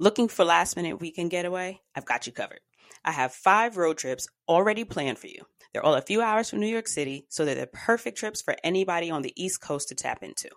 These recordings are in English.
Looking for last minute weekend getaway? I've got you covered. I have five road trips already planned for you. They're all a few hours from New York City, so they're the perfect trips for anybody on the East Coast to tap into.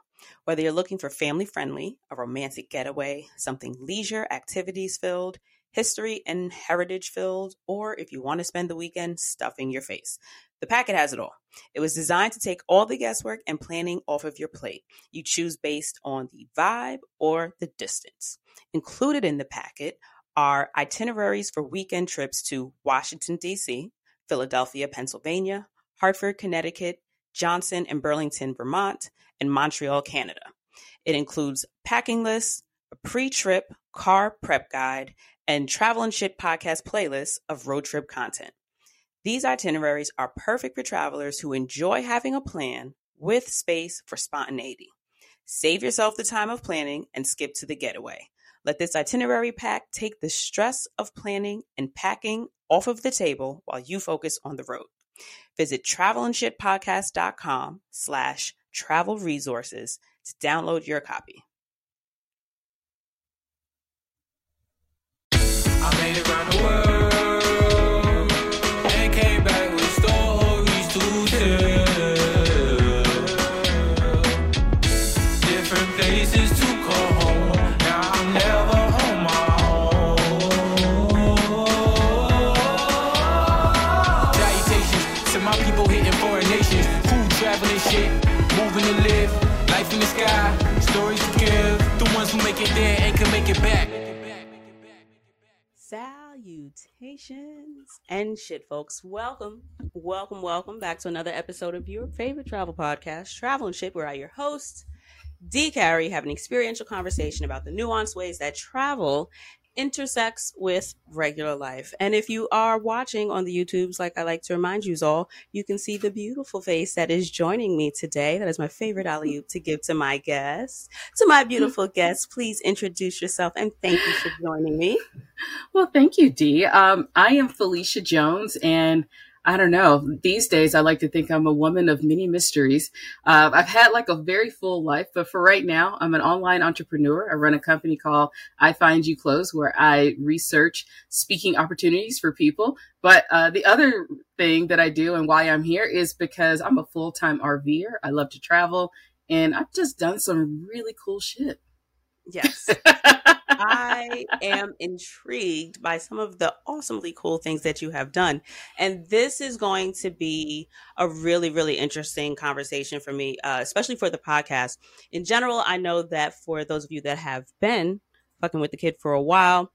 Whether you're looking for family friendly, a romantic getaway, something leisure, activities filled, history and heritage filled, or if you want to spend the weekend stuffing your face. The packet has it all. It was designed to take all the guesswork and planning off of your plate. You choose based on the vibe or the distance. Included in the packet are itineraries for weekend trips to Washington, D.C., Philadelphia, Pennsylvania, Hartford, Connecticut, Johnson and Burlington, Vermont, and Montreal, Canada. It includes packing lists, a pre trip car prep guide, and travel and shit podcast playlists of road trip content. These itineraries are perfect for travelers who enjoy having a plan with space for spontaneity. Save yourself the time of planning and skip to the getaway. Let this itinerary pack take the stress of planning and packing off of the table while you focus on the road. Visit travelandshitpodcast.com slash travel resources to download your copy. I made it around the world Salutations and shit, folks. Welcome, welcome, welcome back to another episode of your favorite travel podcast, Travel and Shit, where I, your host, D. Carrie, have an experiential conversation about the nuanced ways that travel intersects with regular life. And if you are watching on the YouTubes, like I like to remind you all, you can see the beautiful face that is joining me today. That is my favorite alley to give to my guests. To my beautiful guests, please introduce yourself and thank you for joining me. Well, thank you, Dee. Um, I am Phylecia Jones and I don't know. These days, I like to think I'm a woman of many mysteries. Uh, I've had like a very full life, but for right now, I'm an online entrepreneur. I run a company called I Find You Clothes, where I research speaking opportunities for people. But uh, the other thing that I do and why I'm here is because I'm a full time RVer. I love to travel, and I've just done some really cool shit. Yes. I am intrigued by some of the awesomely cool things that you have done. And this is going to be a really, really interesting conversation for me, uh, especially for the podcast. In general, I know that for those of you that have been fucking with the kid for a while,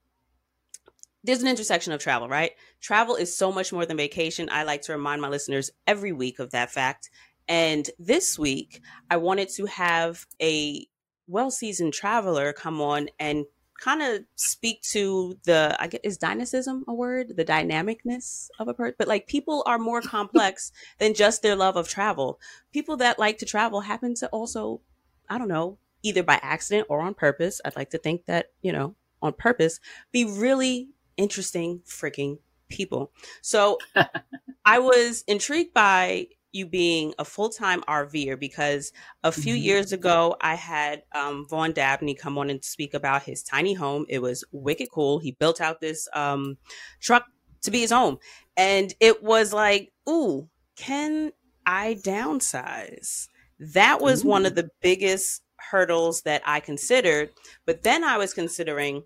there's an intersection of travel, right? Travel is so much more than vacation. I like to remind my listeners every week of that fact. And this week, I wanted to have a well seasoned traveler come on and kind of speak to the I guess is dynamism a word? The dynamicness of a person. But like people are more complex than just their love of travel. People that like to travel happen to also, I don't know, either by accident or on purpose. I'd like to think that, you know, on purpose, be really interesting freaking people. So I was intrigued by you being a full time RVer because a few mm-hmm. years ago I had um, Vaughn Dabney come on and speak about his tiny home. It was wicked cool. He built out this um, truck to be his home, and it was like, ooh, can I downsize? That was ooh. one of the biggest hurdles that I considered. But then I was considering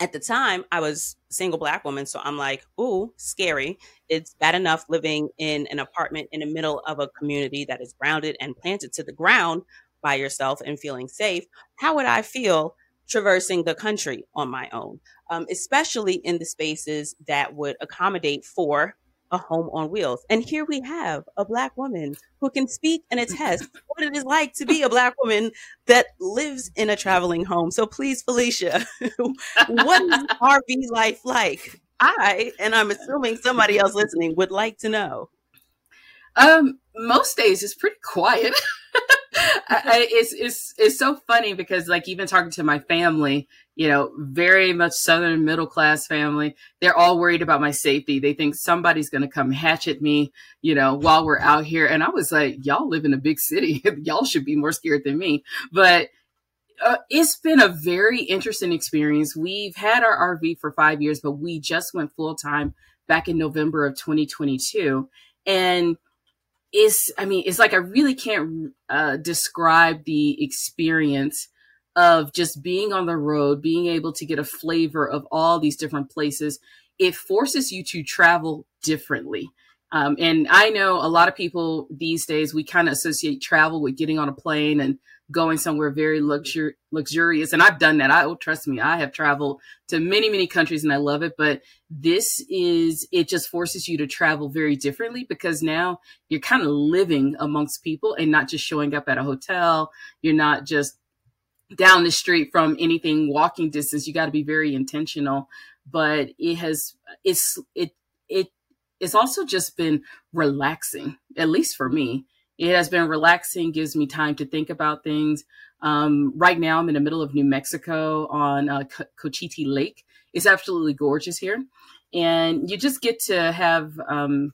at the time I was single black woman. So I'm like, ooh, scary. It's bad enough living in an apartment in the middle of a community that is grounded and planted to the ground by yourself and feeling safe. How would I feel traversing the country on my own? Um, especially in the spaces that would accommodate for a home on wheels. And here we have a black woman who can speak and attest what it is like to be a black woman that lives in a traveling home. So please, Phylecia, what is RV life like? I, and I'm assuming somebody else listening would like to know. Um, most days it's pretty quiet. I, it's it's it's so funny because like even talking to my family, you know, very much Southern middle class family, they're all worried about my safety. They think somebody's going to come hatchet me, you know, while we're out here. And I was like, y'all live in a big city, y'all should be more scared than me. But uh, it's been a very interesting experience. We've had our RV for five years, but we just went full time back in November of 2022. And it's, I mean, it's like I really can't uh, describe the experience of just being on the road, being able to get a flavor of all these different places. It forces you to travel differently. Um, and I know a lot of people these days, we kind of associate travel with getting on a plane and going somewhere very luxur- luxurious. And I've done that. I oh, trust me, I have traveled to many, many countries and I love it. But this is, it just forces you to travel very differently because now you're kind of living amongst people and not just showing up at a hotel. You're not just down the street from anything walking distance. You got to be very intentional. But it has, it's, it, it, it's also just been relaxing, at least for me it has been relaxing, gives me time to think about things. Um, right now, I'm in the middle of New Mexico on uh, Cochiti Lake. It's absolutely gorgeous here. And you just get to have um,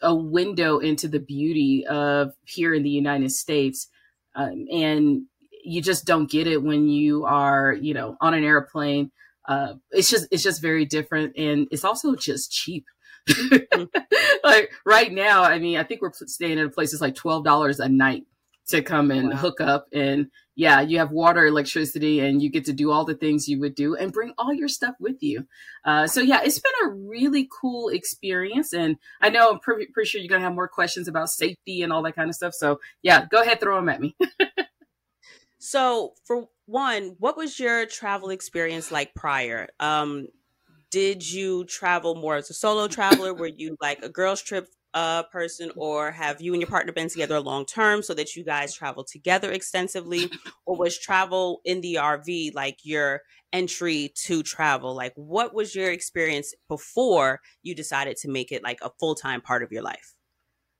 a window into the beauty of here in the United States. Um, and you just don't get it when you are, you know, on an airplane. Uh, it's just, it's just very different. And it's also just cheap. like right now, I mean, I think we're staying in that's like twelve dollars a night to come and wow. hook up and yeah, you have water, electricity, and you get to do all the things you would do and bring all your stuff with you. Uh, so yeah, it's been a really cool experience, and I know I'm pretty, pretty sure you're gonna have more questions about safety and all that kind of stuff. So yeah, go ahead, throw them at me. so for one, what was your travel experience like prior? Um, did you travel more as a solo traveler? Were you like a girls' trip uh, person, or have you and your partner been together long term so that you guys travel together extensively? Or was travel in the RV like your entry to travel? Like, what was your experience before you decided to make it like a full time part of your life?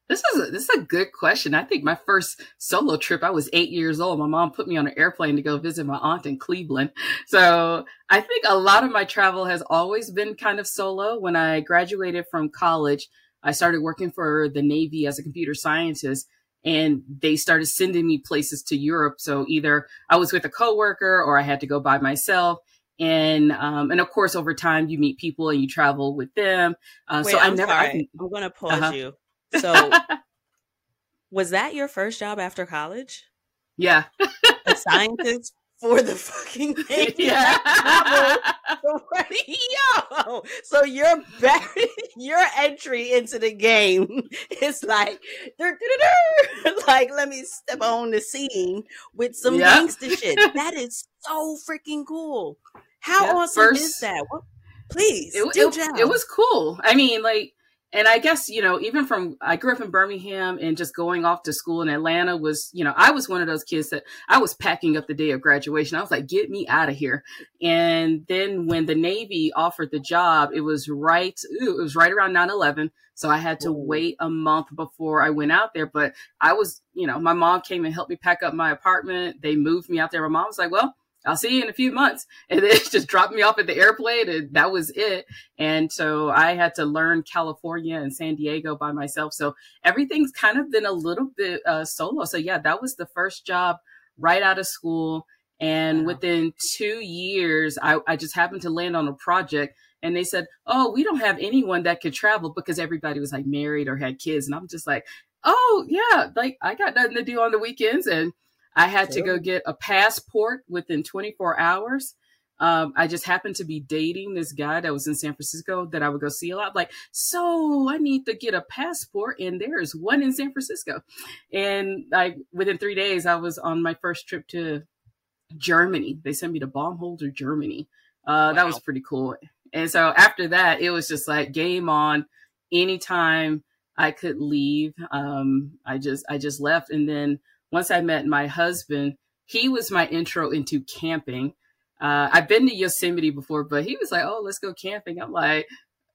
This is a, this is a good question. I think my first solo trip, I was eight years old. My mom put me on an airplane to go visit my aunt in Cleveland. So I think a lot of my travel has always been kind of solo. When I graduated from college, I started working for the Navy as a computer scientist and they started sending me places to Europe. So either I was with a coworker or I had to go by myself. And um, and of course, over time, you meet people and you travel with them. Uh, Wait, so I'm I never. Sorry. I, am going to pause uh-huh. you. So, was that your first job after college? Yeah. a scientist for the fucking yeah. Yo, so your your entry into the game is like, like let me step on the scene with some yep. gangster shit. That is so freaking cool. How yep. awesome First, is that? Well, please, it, it, it was cool. I mean, like and I guess, you know, even from, I grew up in Birmingham and just going off to school in Atlanta was, you know, I was one of those kids that I was packing up the day of graduation. I was like, get me out of here. And then when the Navy offered the job, it was right, ooh, it was right around 9 11. So I had to wait a month before I went out there. But I was, you know, my mom came and helped me pack up my apartment. They moved me out there. My mom was like, well, I'll see you in a few months. And then just dropped me off at the airplane and that was it. And so I had to learn California and San Diego by myself. So everything's kind of been a little bit uh, solo. So yeah, that was the first job right out of school. And wow. within two years, I, I just happened to land on a project and they said, Oh, we don't have anyone that could travel because everybody was like married or had kids. And I'm just like, Oh, yeah, like I got nothing to do on the weekends. And I had sure. to go get a passport within 24 hours. Um, I just happened to be dating this guy that was in San Francisco that I would go see a lot. Like, so I need to get a passport, and there is one in San Francisco. And like within three days, I was on my first trip to Germany. They sent me to Baumholder, Germany. Uh, wow. That was pretty cool. And so after that, it was just like game on. Anytime I could leave, um, I just I just left, and then once I met my husband, he was my intro into camping. Uh, I've been to Yosemite before, but he was like, "Oh, let's go camping." I'm like,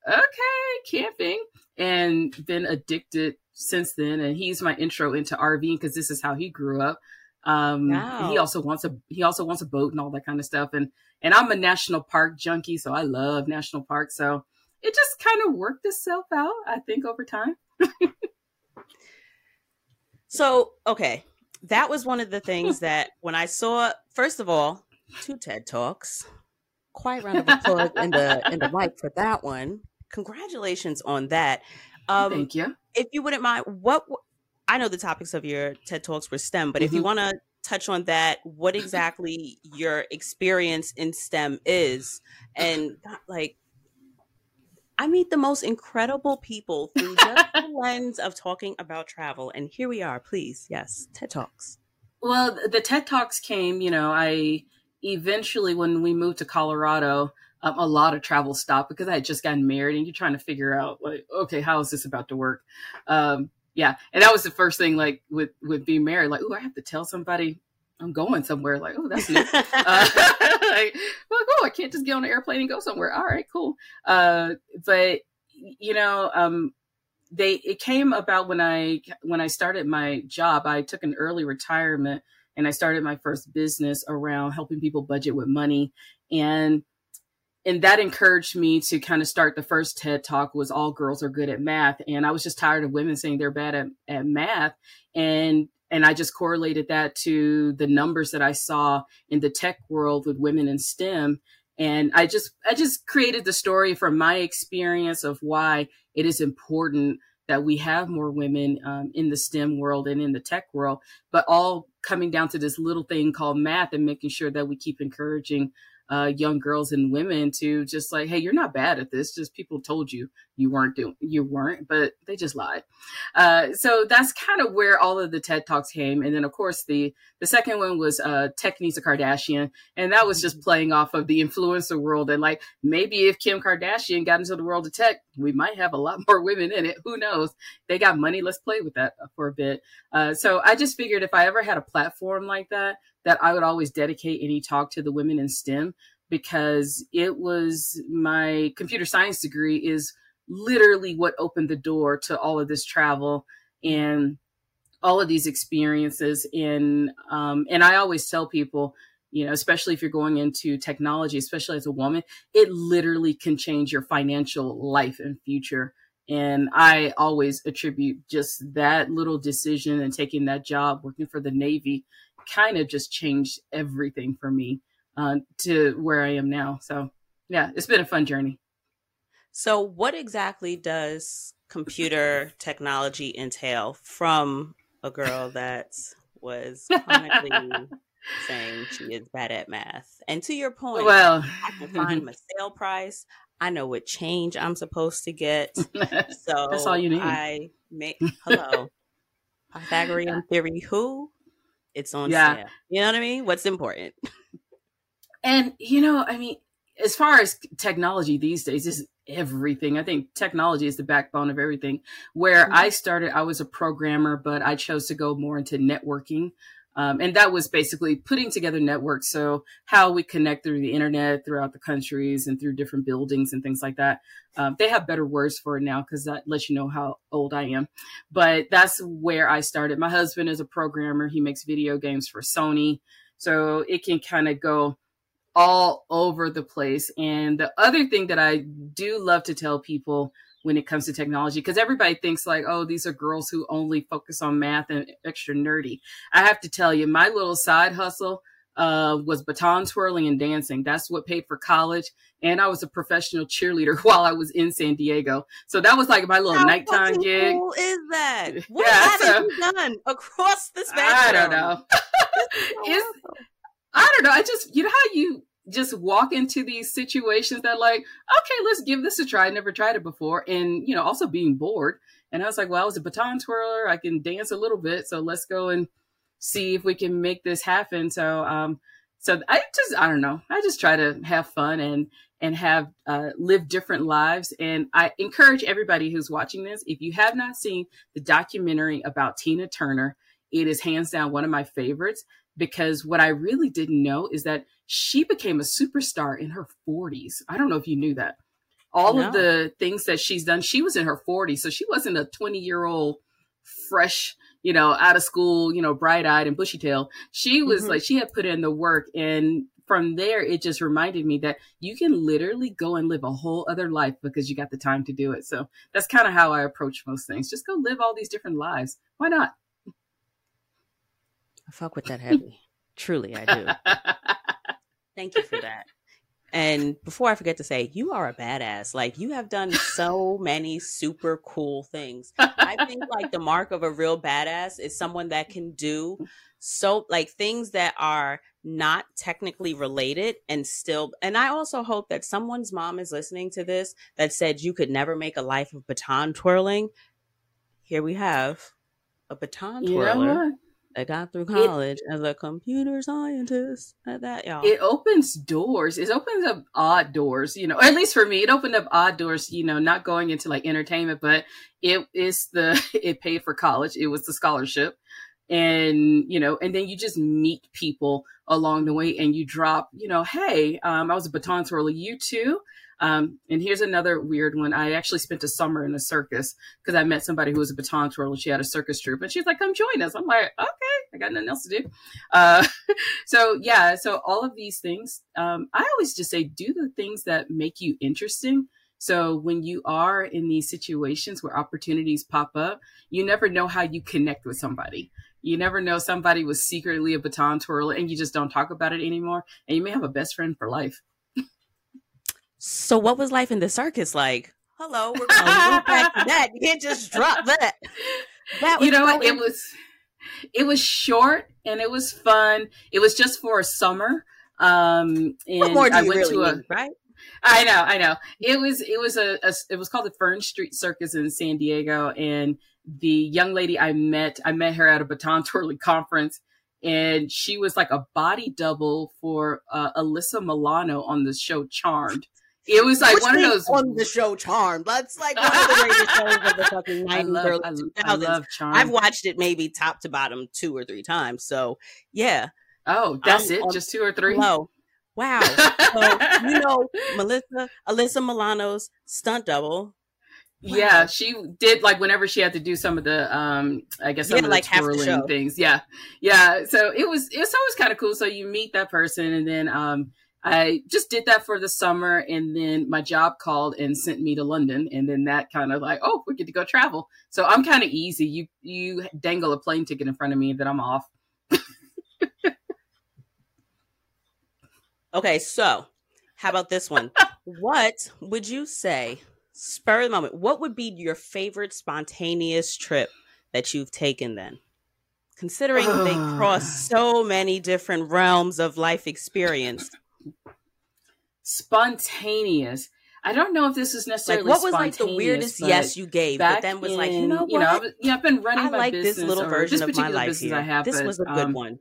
"Okay, camping," and been addicted since then. And he's my intro into RVing because this is how he grew up. Um, wow. He also wants a he also wants a boat and all that kind of stuff. And and I'm a national park junkie, so I love national parks. So it just kind of worked itself out, I think, over time. so okay, that was one of the things that when I saw, first of all, two TED Talks. Quite round of applause in the in the mic for that one. Congratulations on that. Um, Thank you. If you wouldn't mind, what I know the topics of your TED Talks were STEM, but mm-hmm. if you mm-hmm. want to touch on that, what exactly your experience in STEM is, and like I meet the most incredible people through just the lens of talking about travel. And here we are, please. Yes, TED Talks. Well, the TED Talks came, you know, I eventually, when we moved to Colorado, um, a lot of travel stopped because I had just gotten married and you're trying to figure out, like, okay, how is this about to work? Um, yeah. And that was the first thing, like, with, with being married, like, oh, I have to tell somebody I'm going somewhere. Like, oh, that's new. uh, like, well, oh, I can't just get on an airplane and go somewhere. All right, cool. Uh, but you know, um, they it came about when I when I started my job. I took an early retirement and I started my first business around helping people budget with money and and that encouraged me to kind of start the first TED talk was all girls are good at math. And I was just tired of women saying they're bad at, at math. And and I just correlated that to the numbers that I saw in the tech world with women in STEM. And I just, I just created the story from my experience of why it is important that we have more women um, in the STEM world and in the tech world, but all coming down to this little thing called math and making sure that we keep encouraging uh, young girls and women to just like, hey, you're not bad at this. Just people told you you weren't doing, you weren't, but they just lied. Uh, so that's kind of where all of the TED talks came. And then of course the the second one was uh, Tech Needs a Kardashian, and that was just mm-hmm. playing off of the influencer world. And like maybe if Kim Kardashian got into the world of tech, we might have a lot more women in it. Who knows? They got money. Let's play with that for a bit. Uh, so I just figured if I ever had a platform like that, that I would always dedicate any talk to the women in STEM because it was my computer science degree is literally what opened the door to all of this travel and all of these experiences and um, and I always tell people you know especially if you're going into technology especially as a woman it literally can change your financial life and future. And I always attribute just that little decision and taking that job working for the Navy kind of just changed everything for me uh, to where I am now. So, yeah, it's been a fun journey. So, what exactly does computer technology entail from a girl that was chronically saying she is bad at math? And to your point, well, I can find my sale price. I know what change I'm supposed to get. So that's all you need. I make hello. Pythagorean theory who? It's on yeah. sale. You know what I mean? What's important? And you know, I mean, as far as technology these days is everything. I think technology is the backbone of everything. Where mm-hmm. I started, I was a programmer, but I chose to go more into networking. Um, and that was basically putting together networks. So how we connect through the internet throughout the countries and through different buildings and things like that. Um, they have better words for it now because that lets you know how old I am. But that's where I started. My husband is a programmer. He makes video games for Sony. So it can kind of go all over the place. And the other thing that I do love to tell people when it comes to technology, because everybody thinks like, oh, these are girls who only focus on math and extra nerdy. I have to tell you, my little side hustle uh, was baton twirling and dancing. That's what paid for college. And I was a professional cheerleader while I was in San Diego. So that was like my little How nighttime gig. Cool is that? What yeah, have so, you done across the spectrum? I don't know. I don't know. I just, you know how you just walk into these situations that like, okay, let's give this a try. I never tried it before. And, you know, also being bored. And I was like, well, I was a baton twirler. I can dance a little bit. So let's go and see if we can make this happen. So, um, so I just, I don't know. I just try to have fun and, and have, uh, live different lives. And I encourage everybody who's watching this, if you have not seen the documentary about Tina Turner, it is hands down one of my favorites because what I really didn't know is that she became a superstar in her 40s. I don't know if you knew that. All no. of the things that she's done, she was in her 40s. So she wasn't a 20 year old fresh, you know, out of school, you know, bright eyed and bushy tail. She was mm-hmm. like, she had put in the work. And from there, it just reminded me that you can literally go and live a whole other life because you got the time to do it. So that's kind of how I approach most things. Just go live all these different lives. Why not? I fuck with that heavy. Truly, I do. Thank you for that. And before I forget to say, you are a badass. Like you have done so many super cool things. I think like the mark of a real badass is someone that can do so like things that are not technically related and still and I also hope that someone's mom is listening to this that said you could never make a life of baton twirling. Here we have a baton twirler I got through college it, as a computer scientist at that, y'all. It opens doors. It opens up odd doors, you know, at least for me, it opened up odd doors, you know, not going into like entertainment, but it is the, it paid for college. It was the scholarship. And, you know, and then you just meet people along the way and you drop, you know, hey, um, I was a baton twirler. You too? Um, and here's another weird one. I actually spent a summer in a circus because I met somebody who was a baton twirler. She had a circus troupe, and she's like, "Come join us." I'm like, "Okay, I got nothing else to do." Uh, so yeah, so all of these things, um, I always just say, do the things that make you interesting. So when you are in these situations where opportunities pop up, you never know how you connect with somebody. You never know somebody was secretly a baton twirler and you just don't talk about it anymore. And you may have a best friend for life. So, what was life in the circus like? Hello, we're going to move back to that. You can't just drop that. That you know what? It was it was short and it was fun. It was just for a summer. Um, and what more do I went really to a need, right. I know, I know. It was it was a, a it was called the Fern Street Circus in San Diego, and the young lady I met, I met her at a baton twirling conference, and she was like a body double for uh, Alyssa Milano on the show Charmed. It was like Which one of those on the show Charmed. That's like one of the greatest shows of the fucking nineties, early two thousands. I've watched it maybe top to bottom two or three times. So yeah. Oh, that's it. Just two or three. No. Wow. so, you know, Melissa, Alyssa Milano's stunt double. Wow. Yeah, she did like whenever she had to do some of the um I guess some yeah, of the like twirling the things. Yeah. Yeah. So it was it was always kind of cool. So you meet that person and then um I just did that for the summer and then my job called and sent me to London and then that kind of like, oh, we get to go travel. So I'm kind of easy. You you dangle a plane ticket in front of me then I'm off. okay, so how about this one? what would you say, spur of the moment, what would be your favorite spontaneous trip that you've taken then? Considering they cross so many different realms of life experience spontaneous. I don't know if this is necessarily like, what was like the weirdest yes you gave, but then was in, like you know what? You know, yeah, I've been running I my like business this little version this of my life here. I have, this but, was a good um, one.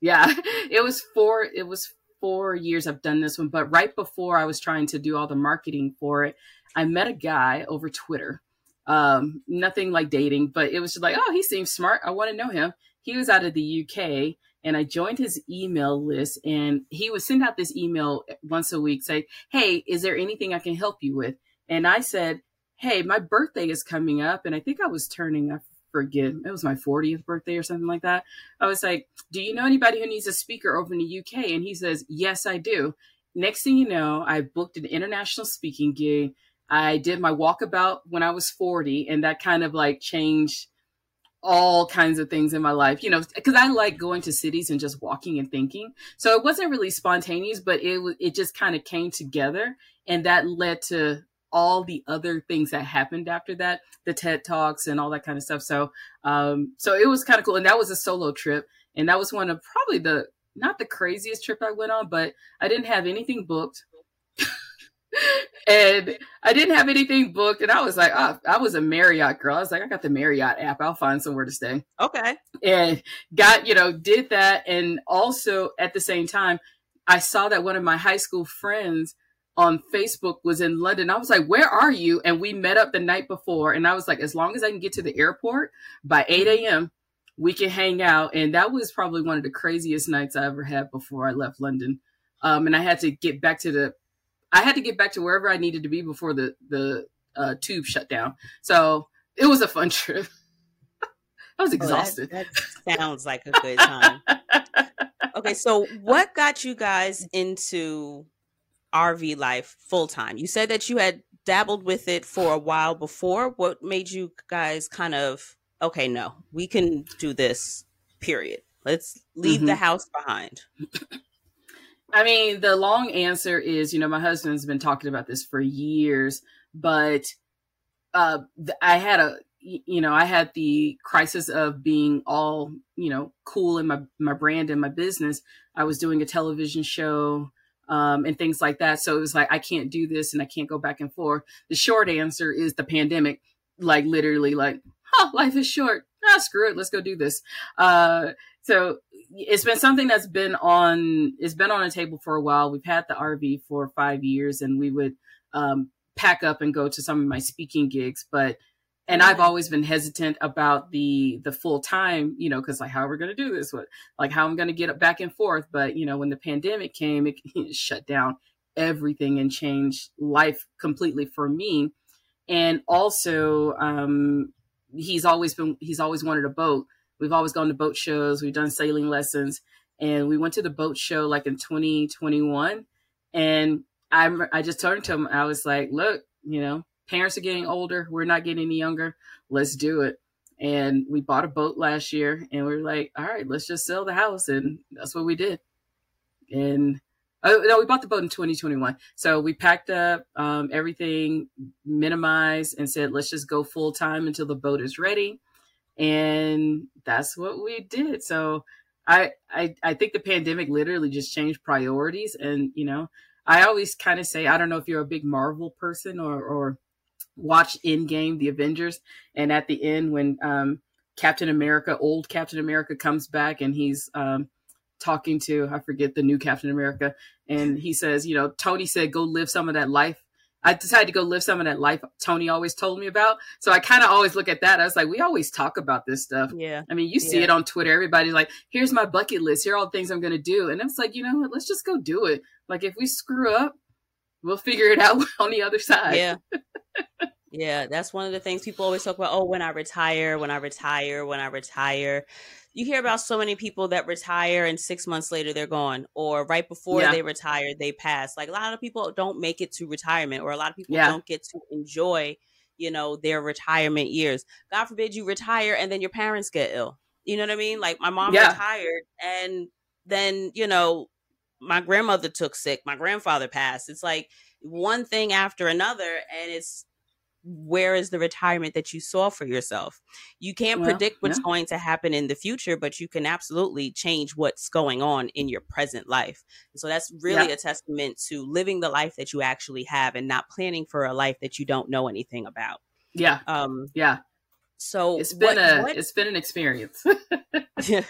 Yeah, it was four. It was four years I've done this one, but right before I was trying to do all the marketing for it, I met a guy over Twitter. Um, nothing like dating, but it was just like, oh, he seems smart. I want to know him. He was out of the UK and I joined his email list and he would send out this email once a week say, Hey, is there anything I can help you with? And I said, Hey, my birthday is coming up and I think I was turning, I forget, it was my 40th birthday or something like that. I was like, Do you know anybody who needs a speaker over in the UK? And he says, Yes, I do. Next thing you know, I booked an international speaking gig. I did my walkabout when I was 40 and that kind of like changed all kinds of things in my life, you know, because I like going to cities and just walking and thinking. So it wasn't really spontaneous, but it it just kind of came together, and that led to all the other things that happened after that, the TED talks and all that kind of stuff. So, um, so it was kind of cool, and that was a solo trip, and that was one of probably the not the craziest trip I went on, but I didn't have anything booked and I didn't have anything booked. And I was like, oh, I was a Marriott girl. I was like, I got the Marriott app. I'll find somewhere to stay. Okay. And got, you know, did that. And also at the same time, I saw that one of my high school friends on Facebook was in London. I was like, where are you? And we met up the night before. And I was like, as long as I can get to the airport by 8 a.m., we can hang out. And that was probably one of the craziest nights I ever had before I left London. Um, and I had to get back to the I had to get back to wherever I needed to be before the the uh, tube shut down. So it was a fun trip. I was exhausted. Oh, that, that sounds like a good time. okay, so what got you guys into RV life full time? You said that you had dabbled with it for a while before. What made you guys kind of okay? No, we can do this. Period. Let's leave mm-hmm. the house behind. I mean, the long answer is, you know, my husband's been talking about this for years, but uh, I had a, you know, I had the crisis of being all, you know, cool in my my brand and my business. I was doing a television show um, and things like that, so it was like I can't do this and I can't go back and forth. The short answer is the pandemic, like literally, like, oh, life is short. Ah, screw it, let's go do this. Uh, so it's been something that's been on it's been on a table for a while. We've had the RV for five years, and we would um, pack up and go to some of my speaking gigs, but and I've always been hesitant about the the full time, you know, because like how are we going to do this? What like how I'm going to get back and forth? But you know, when the pandemic came, it, it shut down everything and changed life completely for me. And also, um, he's always been he's always wanted a boat We've always gone to boat shows. We've done sailing lessons, and we went to the boat show like in 2021. And I I just turned to him. I was like, "Look, you know, parents are getting older. We're not getting any younger. Let's do it." And we bought a boat last year, and we are like, "All right, let's just sell the house," and that's what we did. And Oh no, we bought the boat in 2021. So we packed up um, everything, minimized, and said, let's just go full time until the boat is ready and that's what we did. So I, I i think the pandemic literally just changed priorities and you know i always kind of say i don't know if you're a big marvel person or or watch Endgame the avengers and at the end when um captain america old captain america comes back and he's um talking to i forget the new captain america and he says you know tony said go live some of that life I decided to go live some of that life Tony always told me about. So I kind of always look at that. I was like, we always talk about this stuff. Yeah. I mean, you see yeah. it on Twitter. Everybody's like, here's my bucket list. Here are all the things I'm going to do. And it's like, you know what? Let's just go do it. Like, if we screw up, we'll figure it out on the other side. Yeah. yeah. That's one of the things people always talk about. Oh, when I retire, when I retire, when I retire you hear about so many people that retire and six months later they're gone, or right before yeah. they retire, they pass. Like a lot of people don't make it to retirement, or a lot of people yeah. don't get to enjoy, you know, their retirement years. God forbid you retire and then your parents get ill. You know what I mean? Like my mom yeah. retired and then, you know, my grandmother took sick, my grandfather passed. It's like one thing after another, and it's where is the retirement that you saw for yourself? You can't well, predict what's yeah. going to happen in the future, but you can absolutely change what's going on in your present life. And so that's really yeah. a testament to living the life that you actually have and not planning for a life that you don't know anything about. Yeah. Um yeah. So it's been what, a what, it's been an experience.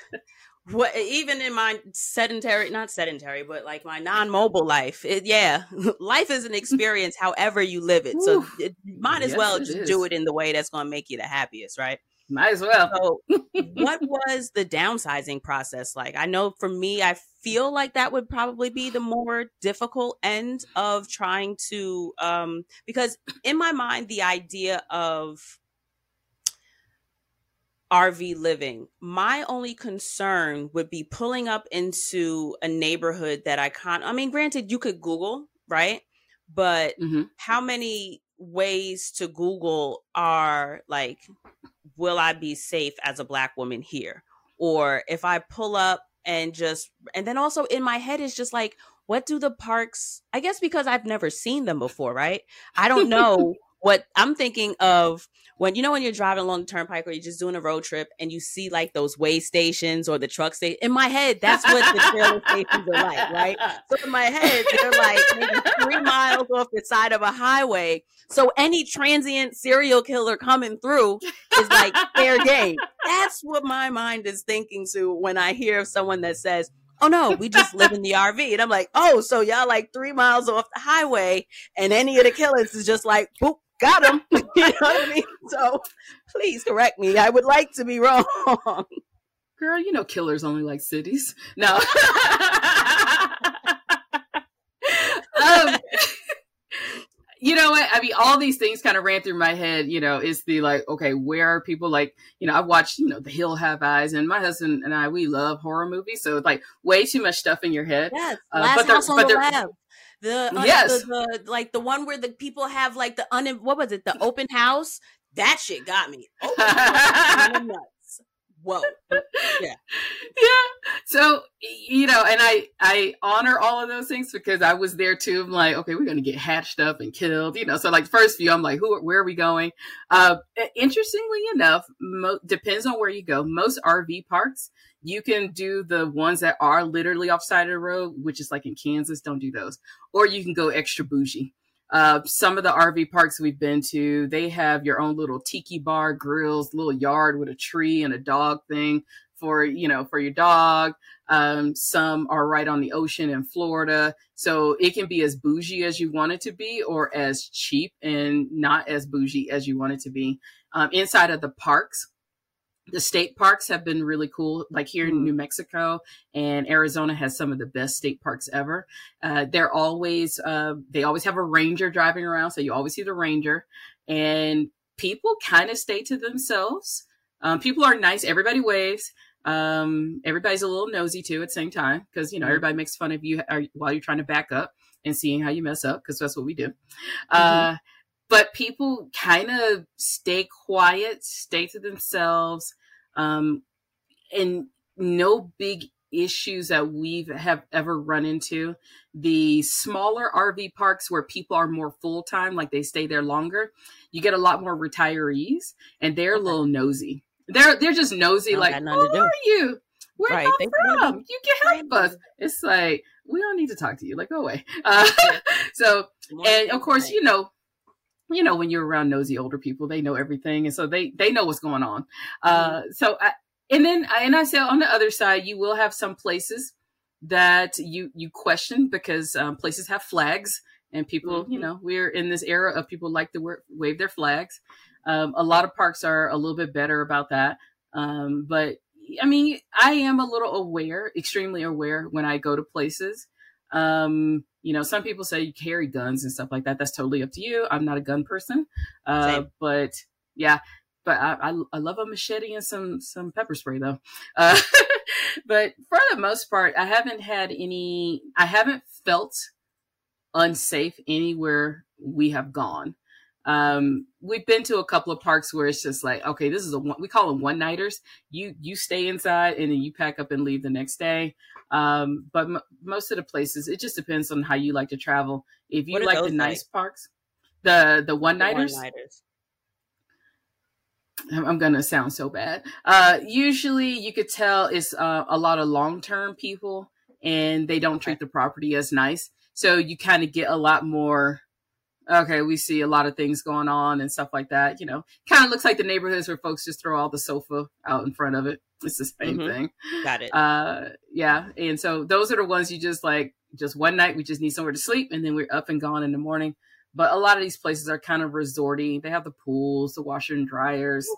what even in my sedentary not sedentary but like my non-mobile life it, yeah life is an experience however you live it. So it, might as yes, well just is. do it in the way that's going to make you the happiest right? Might as well. So what was the downsizing process like? I know for me i feel like that would probably be the more difficult end of trying to um because in my mind the idea of RV living. My only concern would be pulling up into a neighborhood that I can't. I mean, granted, you could Google, right? But mm-hmm. how many ways to Google are like, will I be safe as a black woman here? Or if I pull up and just, and then also in my head is just like, what do the parks, I guess because I've never seen them before, right? I don't know what I'm thinking of when you know when you're driving along the turnpike or you're just doing a road trip and you see like those way stations or the truck station in my head that's what the trailer stations are like right? So in my head they're like maybe three miles off the side of a highway. So any transient serial killer coming through is like fair game that's what my mind is thinking to when i hear of someone that says oh no, we just live in the RV. And I'm like, oh, so y'all like three miles off the highway, and any of the killers is just like, boop, got him. you know what I mean? So please correct me. I would like to be wrong. Girl, you know killers only like cities. No. um, you know what? I mean, all these things kind of ran through my head. You know, is the like, okay, where are people like? You know, I've watched, you know, The Hill Have Eyes, and my husband and I, we love horror movies. So it's like way too much stuff in your head. Yes, uh, Last but House on the Lab. The uh, yes, the, the, like the one where the people have like the un what was it? The open house? That shit got me. nuts. whoa. Yeah. Yeah. So you know and i i honor all of those things because i was there too. I'm like okay we're gonna get hatched up and killed you know? So like first view i'm like who where are we going? Uh interestingly enough mo- depends on where you go. Most rv parks you can do the ones that are literally off side of the road which is like in kansas don't do those or you can go extra bougie uh, some of the RV parks we've been to, they have your own little tiki bar, grills, little yard with a tree and a dog thing for, you know, for your dog. Um, some are right on the ocean in Florida. So it can be as bougie as you want it to be or as cheap and not as bougie as you want it to be. Um, inside of the parks, the state parks have been really cool. Like here in mm-hmm. New Mexico and Arizona has some of the best state parks ever. Uh, they're always, uh, they always have a ranger driving around. So you always see the ranger and people kind of stay to themselves. Um, people are nice. Everybody waves. Um, everybody's a little nosy too at the same time because, you know, mm-hmm. everybody makes fun of you uh, while you're trying to back up and seeing how you mess up because that's what we do. Mm-hmm. Uh, but people kind of stay quiet, stay to themselves, um, and no big issues that we've have ever run into. The smaller RV parks where people are more full time, like they stay there longer, you get a lot more retirees, and they're okay. a little nosy. They're they're just nosy, like who are you? Where right. you from? You can help us. It's like we don't need to talk to you. Like go away. Uh, so and of course, you know, you know, when you're around nosy older people, they know everything. And so they, they know what's going on. Uh, mm-hmm. so I, and then, and I say on the other side, you will have some places that you, you question because, um, places have flags and people, mm-hmm. you know, we're in this era of people like to wave their flags. Um, a lot of parks are a little bit better about that. Um, but I mean, I am a little aware, extremely aware when I go to places. Um, you know, some people say you carry guns and stuff like that. That's totally up to you. I'm not a gun person, uh, but yeah, but I, I, I love a machete and some some pepper spray though. Uh, but for the most part, I haven't had any. I haven't felt unsafe anywhere we have gone. Um, we've been to a couple of parks where it's just like, okay, this is a one, we call them one nighters. You you stay inside and then you pack up and leave the next day. Um, but m- most of the places, it just depends on how you like to travel. If you like the nice like? parks, the the one nighters. I'm gonna sound so bad. Uh, usually, you could tell it's uh, a lot of long term people, and they don't treat the property as nice. So you kind of get a lot more okay, we see a lot of things going on and stuff like that. You know, kind of looks like the neighborhoods where folks just throw all the sofa out in front of it. It's the same mm-hmm. thing. Got it. Uh, yeah. And so those are the ones you just like, just one night, we just need somewhere to sleep and then we're up and gone in the morning. But a lot of these places are kind of resorty. They have the pools, the washer and dryers,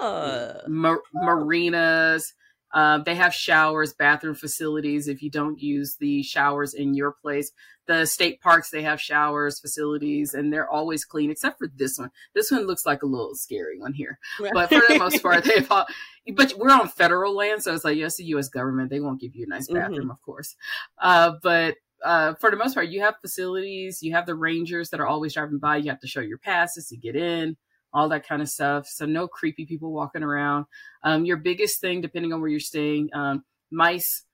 mar- marinas. Um, they have showers, bathroom facilities if you don't use the showers in your place. The state parks, they have showers, facilities, and they're always clean, except for this one. This one looks like a little scary one here. But for the most part, they've all, but we're on federal land, so it's like, yes, the U.S. government, they won't give you a nice mm-hmm. bathroom, mm-hmm. of course. Uh, but uh, for the most part, you have facilities, you have the rangers that are always driving by. You have to show your passes to get in all that kind of stuff. So no creepy people walking around. Um, your biggest thing, depending on where you're staying, um, mice,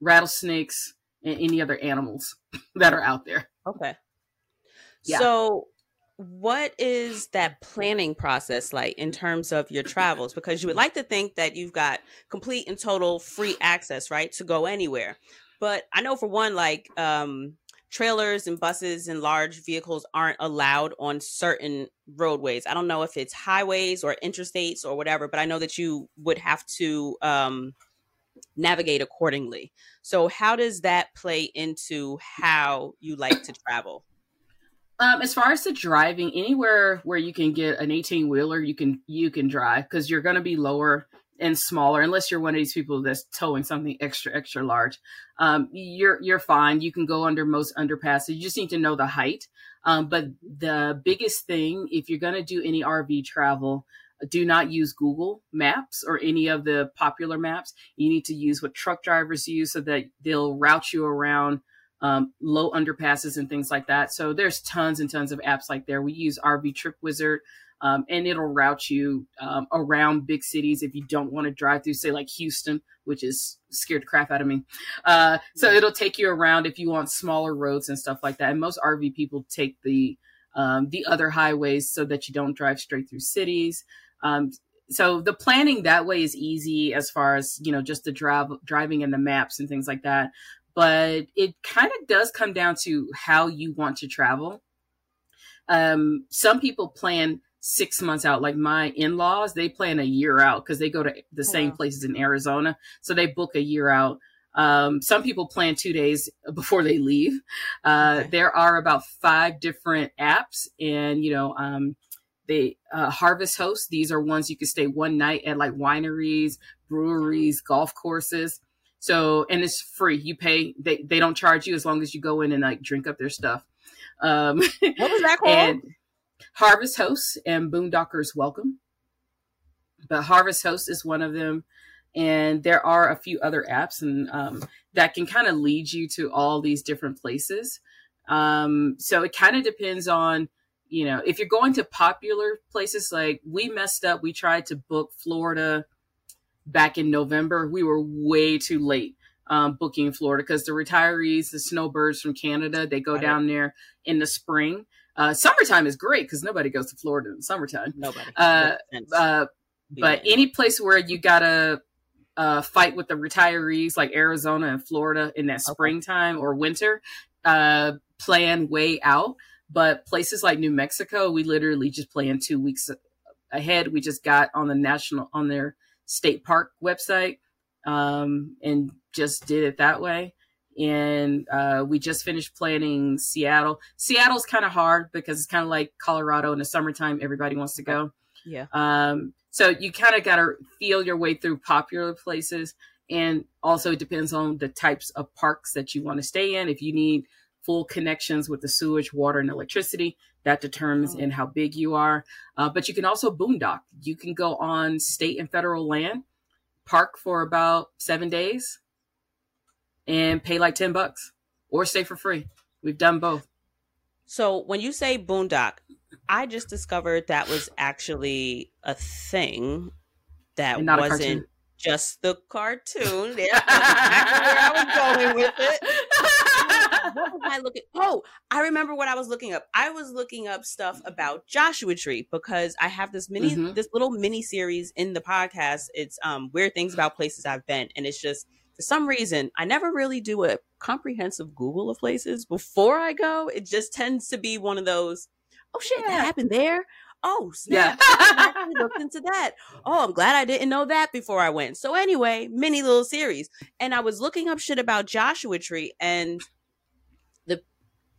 rattlesnakes, and any other animals that are out there. Okay. Yeah. So what is that planning process like in terms of your travels because you would like to think that you've got complete and total free access right to go anywhere but i know for one like um trailers and buses and large vehicles aren't allowed on certain roadways. I don't know if it's highways or interstates or whatever, but I know that you would have to um, navigate accordingly. So, how does that play into how you like to travel? Um, as far as the driving, anywhere where you can get an eighteen wheeler, you can you can drive because you're going to be lower and smaller, unless you're one of these people that's towing something extra, extra large. Um, you're you're fine. You can go under most underpasses. You just need to know the height. Um, but the biggest thing, if you're going to do any RV travel, do not use Google Maps or any of the popular maps. You need to use what truck drivers use so that they'll route you around um, low underpasses and things like that. So there's tons and tons of apps like there. We use RV Trip Wizard. Um, and it'll route you um, around big cities if you don't want to drive through, say, like Houston, which is scared the crap out of me. Uh, so it'll take you around if you want smaller roads and stuff like that. And most RV people take the um, the other highways so that you don't drive straight through cities. Um, so the planning that way is easy as far as you know just the drive driving and the maps and things like that but it kind of does come down to how you want to travel um, some people plan six months out. Like my in-laws they plan a year out because they go to the oh, same wow. places in arizona. So they book a year out. Um, some people plan two days before they leave. Uh, okay. there are about five different apps and you know um, they uh, harvest hosts these are ones you can stay one night at like wineries breweries golf courses. So and it's free. You pay they, they don't charge you as long as you go in and like drink up their stuff. Um what was that called? and harvest hosts and boondockers welcome but harvest host is one of them and there are a few other apps and um, that can kind of lead you to all these different places um, so it kind of depends on you know, if you're going to popular places like we messed up, we tried to book Florida back in November. We were way too late um, booking Florida because the retirees, the snowbirds from Canada, they go down there in the spring. Uh, summertime is great because nobody goes to Florida in the summertime. Nobody. Uh, uh, but any place where you gotta uh, fight with the retirees, like Arizona and Florida, in that springtime or winter, uh, plan way out but places like New Mexico, we literally just plan two weeks ahead. We just got on the national on their state park website um, and just did it that way. And uh, we just finished planning Seattle. Seattle's kind of hard because it's kind of like Colorado in the summertime. Everybody wants to go. Yeah. Um, so you kind of got to feel your way through popular places. And also, it depends on the types of parks that you want to stay in. If you need full connections with the sewage, water, and electricity. That determines oh. in how big you are. Uh, but you can also boondock. You can go on state and federal land, park for about seven days, and pay like 10 bucks or stay for free. We've done both. So when you say boondock, I just discovered that was actually a thing that wasn't just the cartoon. Exactly where I was going with it. what was I looking? Oh, I remember what I was looking up. I was looking up stuff about Joshua Tree because I have this mini, mm-hmm. this little mini series in the podcast. It's um weird things about places I've been, and it's just for some reason I never really do a comprehensive Google of places before I go. It just tends to be one of those. Oh shit, yeah. that happened there. Oh, snap. Yeah. I looked into that. Oh, I'm glad I didn't know that before I went. So anyway, mini little series. And I was looking up shit about Joshua Tree and the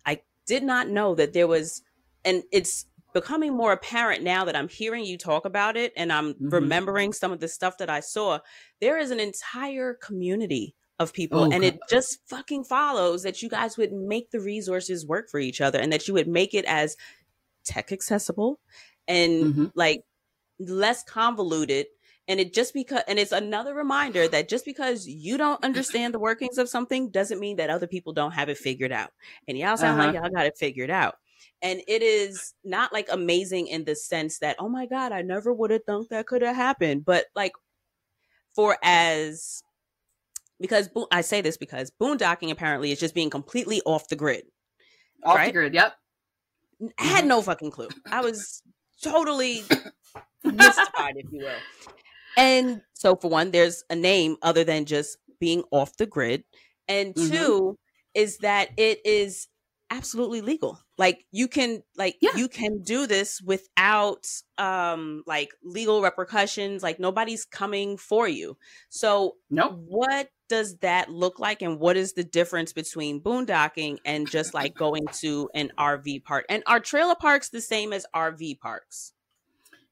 I did not know that there was, and it's becoming more apparent now that I'm hearing you talk about it and I'm mm-hmm. remembering some of the stuff that I saw. There is an entire community of people oh, and God. it just fucking follows that you guys would make the resources work for each other and that you would make it as tech accessible and mm-hmm. like less convoluted and it just because, and it's another reminder that just because you don't understand the workings of something doesn't mean that other people don't have it figured out. And y'all sound uh-huh. like y'all got it figured out. And it is not like amazing in the sense that, oh my God, I never would have thought that could have happened. But like, for as, because I say this because boondocking apparently is just being completely off the grid. Off right? the grid, yep. I had mm-hmm. no fucking clue. I was totally mystified, if you will. And so, for one, there's a name other than just being off the grid. And mm-hmm. two is that it is absolutely legal. Like you can like yeah. you can do this without um like legal repercussions. Like nobody's coming for you. So no, nope. what does that look like and what is the difference between boondocking and just like going to an RV park? And are trailer parks the same as RV parks?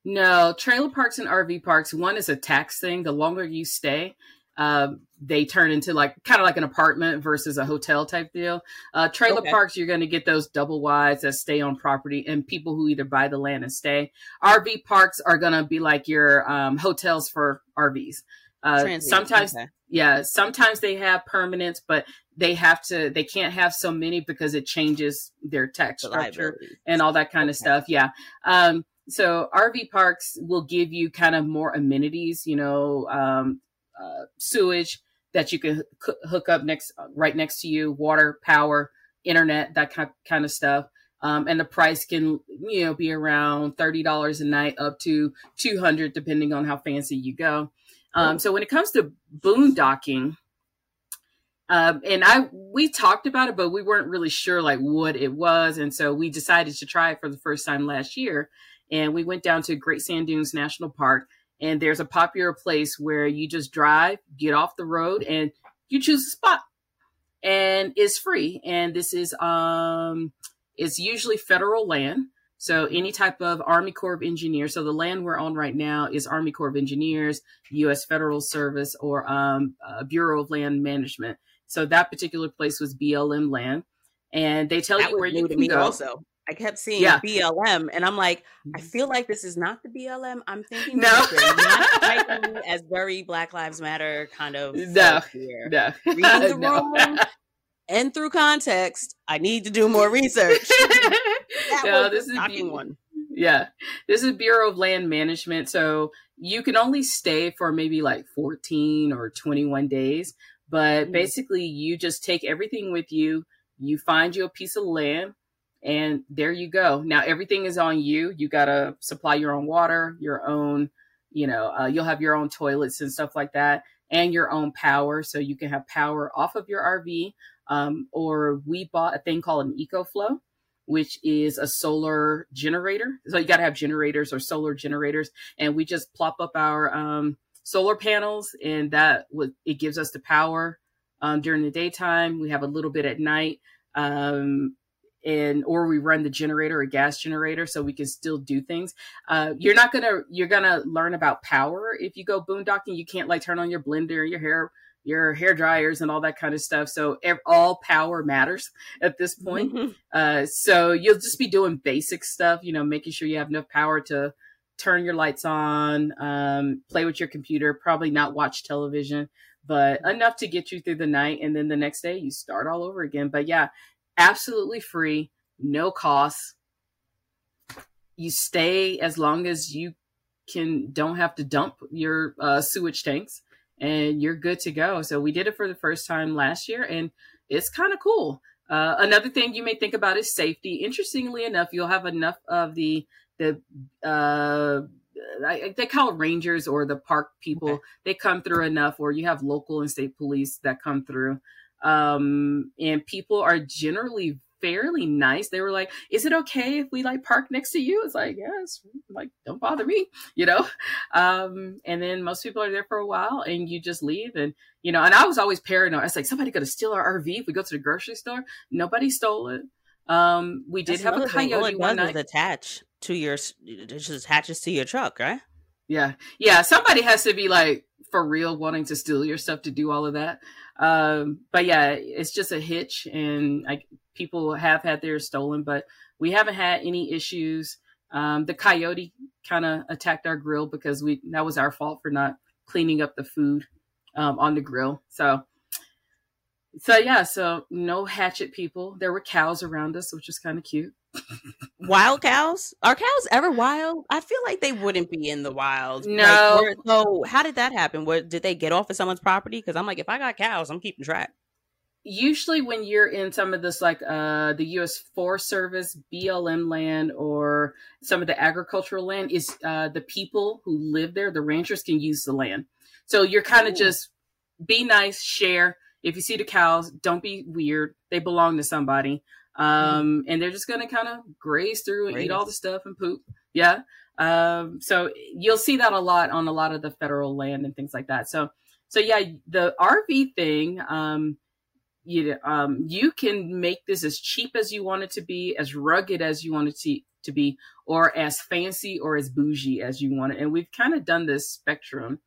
No, trailer parks and RV parks, one is a tax thing. The longer you stay, um, they turn into like kind of like an apartment versus a hotel type deal. Uh, trailer okay. parks, you're going to get those double wides that stay on property and people who either buy the land and stay. RV parks are going to be like your um, hotels for RVs. Uh, sometimes, okay. yeah, sometimes they have permanents, but they have to, they can't have so many because it changes their tax the structure and all that kind okay. of stuff. Yeah. Um, so RV parks will give you kind of more amenities, you know, um, uh, sewage that you can hook up next, right next to you, water, power, internet, that kind of stuff. Um, and the price can, you know, be around $30 a night up to 200 depending on how fancy you go. Um, so when it comes to boondocking, um, and I we talked about it, but we weren't really sure like what it was, and so we decided to try it for the first time last year. And we went down to Great Sand Dunes National Park, and there's a popular place where you just drive, get off the road, and you choose a spot, and it's free. And this is um, it's usually federal land. So any type of Army Corps of Engineers. So the land we're on right now is Army Corps of Engineers, U.S. Federal Service, or um, uh, Bureau of Land Management. So that particular place was BLM land, and they tell that you where you can go. Also, I kept seeing yeah. BLM, and I'm like, I mm-hmm. feel like this is not the BLM. I'm thinking no, not as very Black Lives Matter kind of no, no, reading the no. room and through context, I need to do more research. no, this is one. Yeah, this is Bureau of Land Management. So you can only stay for maybe like 14 or 21 days, but mm-hmm. basically you just take everything with you. You find you a piece of land, and there you go. Now everything is on you. You gotta supply your own water, your own, you know, uh, you'll have your own toilets and stuff like that, and your own power, so you can have power off of your RV um, or we bought a thing called an EcoFlow, which is a solar generator. So you got to have generators or solar generators, and we just plop up our um, solar panels, and that would it gives us the power um, during the daytime. We have a little bit at night, um, and or we run the generator, a gas generator, so we can still do things. Uh, you're not gonna you're gonna learn about power if you go boondocking. You can't like turn on your blender, your hair your hair dryers and all that kind of stuff. So all power matters at this point. Mm-hmm. Uh, so you'll just be doing basic stuff, you know, making sure you have enough power to turn your lights on, um, play with your computer, probably not watch television, but enough to get you through the night. And then the next day you start all over again. But yeah, absolutely free, no cost. You stay as long as you can, don't have to dump your uh, sewage tanks and you're good to go. So we did it for the first time last year and it's kind of cool. Uh, another thing you may think about is safety. Interestingly enough, you'll have enough of the the uh, I, they call it rangers or the park people. Okay. They come through enough, or you have local and state police that come through. Um, and people are generally fairly nice. They were like, "Is it okay if we like park next to you?" It's like, "Yes, like don't bother me," you know. Um, and then most people are there for a while, and you just leave, and you know. And I was always paranoid. I was like, "Somebody gonna steal our RV if we go to the grocery store?" Nobody stole it. Um, we did That's have a coyote one night. Attach to your, it just attaches to your truck, right? Yeah, yeah. Somebody has to be like for real wanting to steal your stuff to do all of that. Um, but yeah, it's just a hitch, and I, people have had theirs stolen, but we haven't had any issues. Um, the coyote kind of attacked our grill because we that was our fault for not cleaning up the food um, on the grill. So, so yeah, so no hatchet people. There were cows around us, which was kind of cute. Wild cows? Are cows ever wild? I feel like they wouldn't be in the wild. No. Like, so how did that happen? Where did they get off of someone's property? Because I'm like, if I got cows, I'm keeping track usually when you're in some of this like uh the US Forest Service BLM land or some of the agricultural land is uh the people who live there the ranchers can use the land so you're kind of just be nice share if you see the cows don't be weird they belong to somebody um mm-hmm. and they're just gonna kind of graze through and eat all the stuff and poop yeah um so you'll see that a lot on a lot of the federal land and things like that so so yeah the RV thing um you um you can make this as cheap as you want it to be, as rugged as you want it to to be, or as fancy or as bougie as you want it. And we've kind of done this spectrum.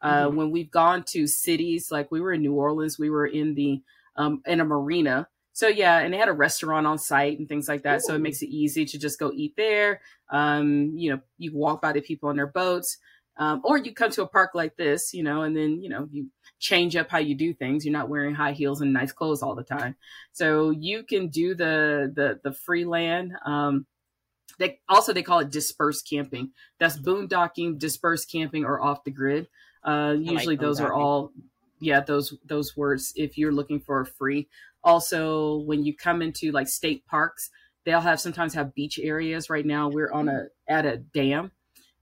Uh, mm-hmm. When we've gone to cities, like we were in New Orleans, we were in the um, in a marina. So yeah, and they had a restaurant on site and things like that. Ooh. So it makes it easy to just go eat there. Um, you know, you walk by the people on their boats. Um, or you come to a park like this, you know, and then, you know, you change up how you do things. You're not wearing high heels and nice clothes all the time. So you can do the, the, the free land. Um, they also they call it dispersed camping. That's boondocking, dispersed camping, or off the grid. Uh, usually like those are all yeah those those words if you're looking for free. Also, when you come into like state parks, they'll have sometimes have beach areas. Right now, we're on a at a dam,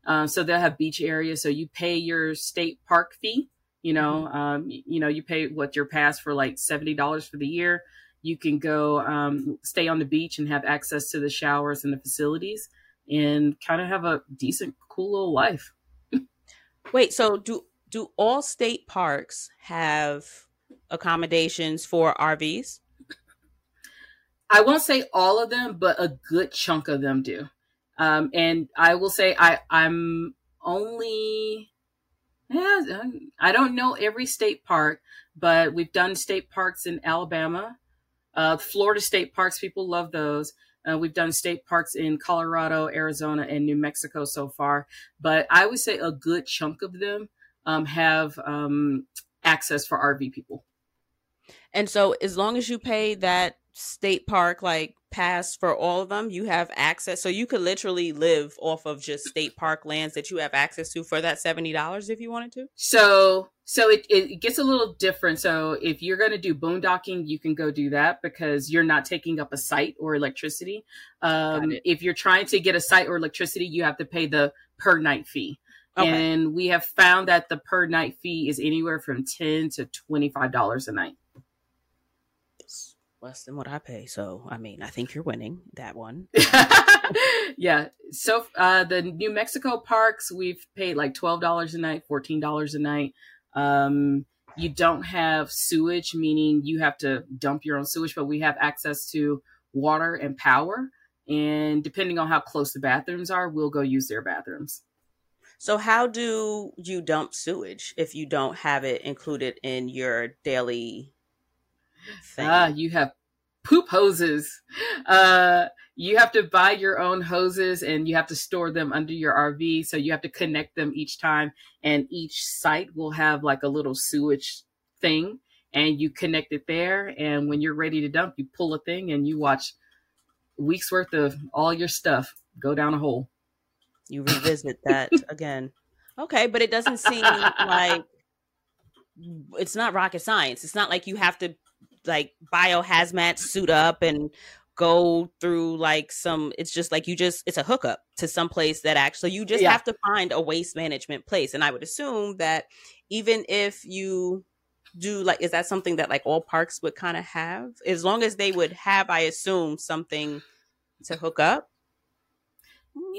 uh, so they'll have beach areas. So you pay your state park fee. You know, mm-hmm. um, you know, you pay what your pass for like seventy dollars for the year you can go um, stay on the beach and have access to the showers and the facilities and kind of have a decent, cool little life. Wait, so do do all state parks have accommodations for RVs? I won't say all of them, but a good chunk of them do. Um, and I will say I I'm only yeah I don't know every state park, but we've done state parks in Alabama, uh, Florida state parks, people love those. Uh, we've done state parks in Colorado, Arizona, and New Mexico so far. But I would say a good chunk of them um, have um, access for RV people. And so, as long as you pay that state park like pass for all of them, you have access. So you could literally live off of just state park lands that you have access to for that seventy dollars if you wanted to. So so it, it gets a little different. So if you're going to do boondocking, you can go do that because you're not taking up a site or electricity. Um, if you're trying to get a site or electricity, you have to pay the per night fee. Okay. And we have found that the per night fee is anywhere from ten to twenty five dollars a night less than what I pay. So, I mean, I think you're winning that one. yeah. So, uh, the New Mexico parks, we've paid like $12 a night, $14 a night. Um, you don't have sewage, meaning you have to dump your own sewage, but we have access to water and power. And depending on how close the bathrooms are, we'll go use their bathrooms. So, how do you dump sewage if you don't have it included in your daily thing. Ah, you have poop hoses. Uh, you have to buy your own hoses and you have to store them under your RV. So you have to connect them each time, and each site will have like a little sewage thing, and you connect it there. And when you're ready to dump, you pull a thing and you watch weeks worth of all your stuff go down a hole. You revisit that again. Okay, but it doesn't seem like it's not rocket science. It's not like you have to like biohazmat suit up and go through like some it's just like you just it's a hookup to some place that actually you just yeah. have to find a waste management place and i would assume that even if you do like is that something that like all parks would kind of have as long as they would have i assume something to hook up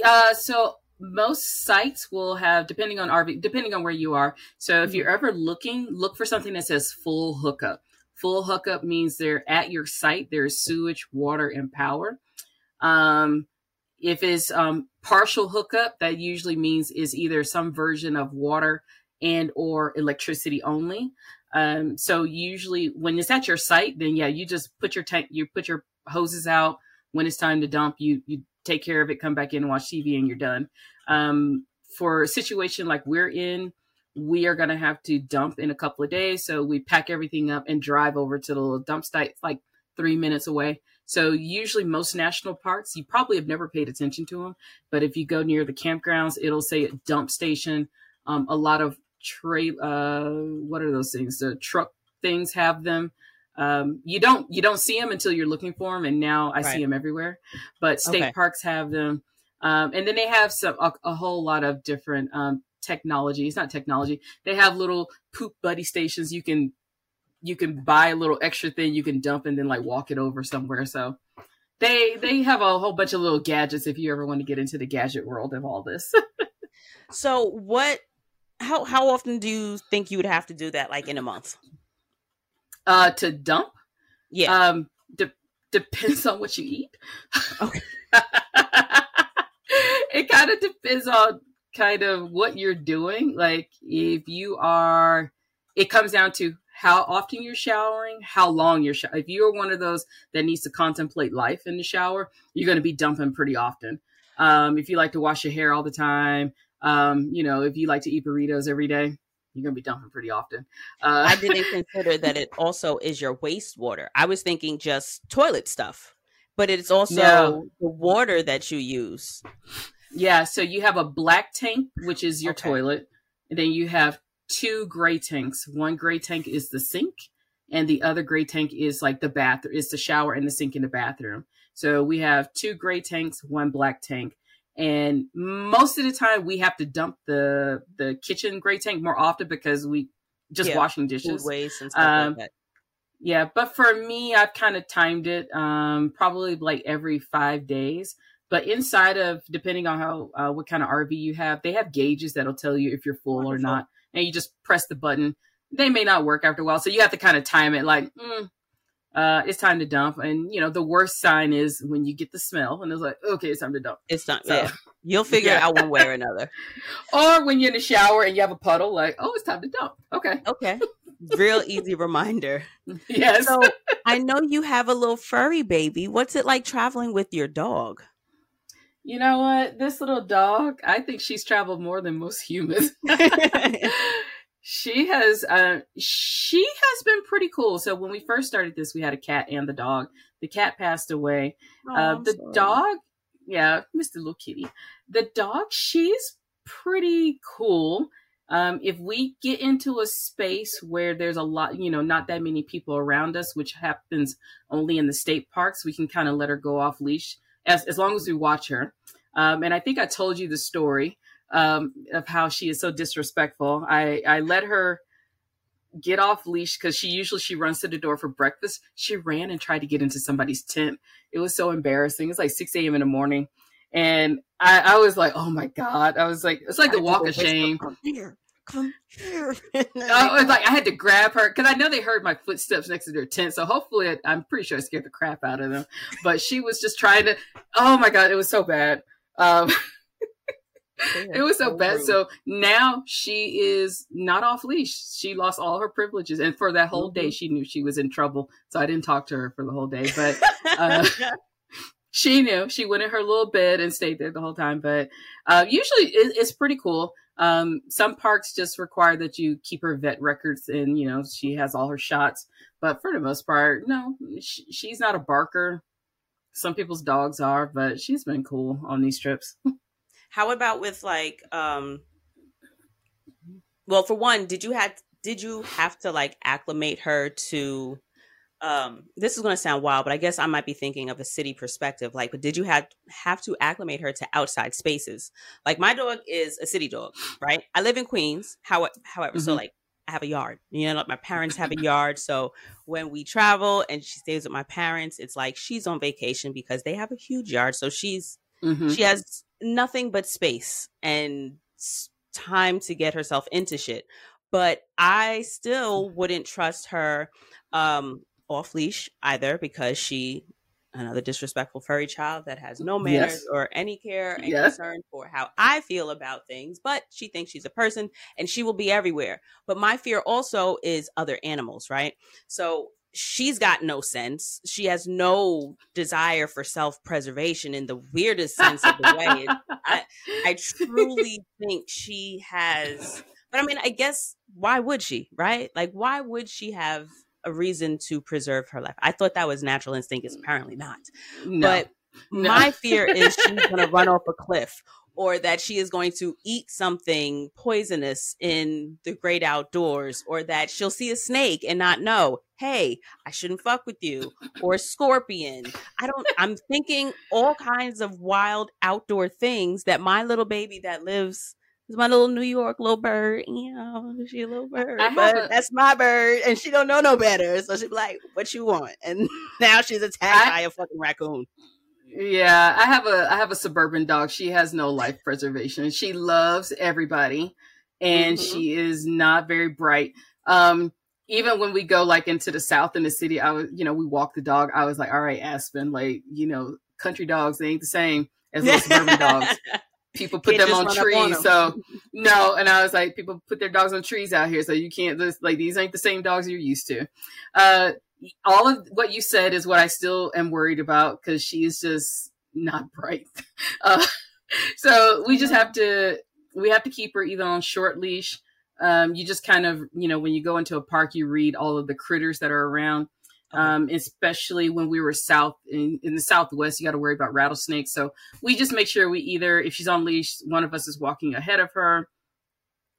uh so most sites will have depending on rv depending on where you are so if you're mm-hmm. ever looking look for something that says full hookup Full hookup means they're at your site. There's sewage, water, and power. Um, if it's um, partial hookup, that usually means is either some version of water and or electricity only. Um, so usually when it's at your site, then yeah, you just put your tank, you put your hoses out. When it's time to dump, you you take care of it, come back in watch TV, and you're done. Um, for a situation like we're in, we are going to have to dump in a couple of days. So we pack everything up and drive over to the little dump site, like three minutes away. So usually most national parks, you probably have never paid attention to them, but if you go near the campgrounds, it'll say dump station. Um, a lot of tra- uh, what are those things? The truck things have them. Um, you don't you don't see them until you're looking for them, and now I right. see them everywhere. But state okay. parks have them, um, and then they have some a, a whole lot of different um, technology. It's not technology. They have little poop buddy stations. You can you can buy a little extra thing you can dump and then like walk it over somewhere. So they they have a whole bunch of little gadgets if you ever want to get into the gadget world of all this. so what how how often do you think you would have to do that like in a month? Uh to dump? Yeah. Um de- depends on what you eat. Okay. it kind of depends on kind of what you're doing. Like if you are, it comes down to how often you're showering, how long you're showering. If you're one of those that needs to contemplate life in the shower, you're going to be dumping pretty often. Um, if you like to wash your hair all the time, um, you know, if you like to eat burritos every day, you're to be dumping pretty often. Uh, I didn't consider that it also is your wastewater. I was thinking just toilet stuff but it's also no. the water that you use. Yeah, so you have a black tank, which is your okay. toilet, and then you have two gray tanks. One gray tank is the sink, and the other gray tank is like the bathroom, is the shower and the sink in the bathroom. So we have two gray tanks, one black tank. And most of the time we have to dump the the kitchen gray tank more often because we just yeah, washing dishes. waste and stuff um, like that. Yeah, but for me, I've kind of timed it um, probably like every five days. But inside of, depending on how uh, what kind of RV you have, they have gauges that'll tell you if you're full Wonderful. or not, and you just press the button. They may not work after a while, so you have to kind of time it. Like, mm, uh, it's time to dump. And you know, the worst sign is when you get the smell, and it's like, okay, it's time to dump. It's time. So, yeah, you'll figure yeah. it out one way or another. or when you're in the shower and you have a puddle, like, oh, it's time to dump. Okay, okay. Real easy reminder. Yes. So I know you have a little furry baby. What's it like traveling with your dog? You know what? This little dog, I think she's traveled more than most humans. She has uh she has been pretty cool. So when we first started this, we had a cat and the dog. The cat passed away. Oh, uh, the sorry. dog, yeah, Mr. little kitty. The dog, she's pretty cool. Um, if we get into a space where there's a lot, you know, not that many people around us, which happens only in the state parks, we can kind of let her go off leash as, as long as we watch her. Um, and I think I told you the story um, of how she is so disrespectful. I, I let her get off leash because she usually she runs to the door for breakfast. She ran and tried to get into somebody's tent. It was so embarrassing. It's like 6 a.m. in the morning. And I, I was like, oh my God. I was like, it's like the walk of shame. Come here. Come here. I was like, I had to grab her because I know they heard my footsteps next to their tent. So hopefully, I, I'm pretty sure I scared the crap out of them. But she was just trying to, oh my God, it was so bad. Um, it was so bad. So now she is not off leash. She lost all her privileges, and for that whole mm-hmm. day, she knew she was in trouble. So I didn't talk to her for the whole day, but uh, she knew. She went in her little bed and stayed there the whole time. But uh, usually, it, it's pretty cool. Um, some parks just require that you keep her vet records, and you know she has all her shots. But for the most part, no, she, she's not a barker. Some people's dogs are, but she's been cool on these trips. How about with like um well for one, did you have did you have to like acclimate her to um this is going to sound wild but i guess i might be thinking of a city perspective like but did you have have to acclimate her to outside spaces like my dog is a city dog right i live in queens how, however mm-hmm. so like I have a yard. You know, like my parents have a yard. So when we travel and she stays with my parents, it's like she's on vacation because they have a huge yard. So she's mm-hmm. she has nothing but space and time to get herself into shit. But I still wouldn't trust her um off leash either because she another disrespectful furry child that has no manners yes. or any care and yes. concern for how I feel about things, but she thinks she's a person and she will be everywhere. But my fear also is other animals, right? So she's got no sense. She has no desire for self preservation in the weirdest sense of the way. I, I truly think she has, but I mean, I guess why would she, right? Like, why would she have a reason to preserve her life. I thought that was natural instinct. It's apparently not. No. But no. my fear is she's going to run off a cliff or that she is going to eat something poisonous in the great outdoors or that she'll see a snake and not know hey i shouldn't fuck with you or a scorpion i don't i'm thinking all kinds of wild outdoor things that my little baby that lives my little New York little bird. You know, she a little bird, but a, that's my bird, and she don't know no better. So she be like, "What you want?" And now she's attacked I, by a fucking raccoon. Yeah, I have a I have a suburban dog. She has no life preservation. She loves everybody, and mm-hmm. she is not very bright. Um, even when we go like into the south in the city, I was, you know, we walk the dog. I was like, all right, Aspen, like, you know, country dogs, they ain't the same as little suburban dogs. people put them on trees. On them. So no, and I was like, people put their dogs on trees out here, so you can't. This, like these ain't the same dogs you're used to. Uh, all of what you said is what I still am worried about because she's just not bright. Uh, so we just have to we have to keep her either on short leash. Um, you just kind of you know when you go into a park, you read all of the critters that are around. Um, especially when we were south in, in the southwest, you got to worry about rattlesnakes. So we just make sure we either, if she's on leash, one of us is walking ahead of her.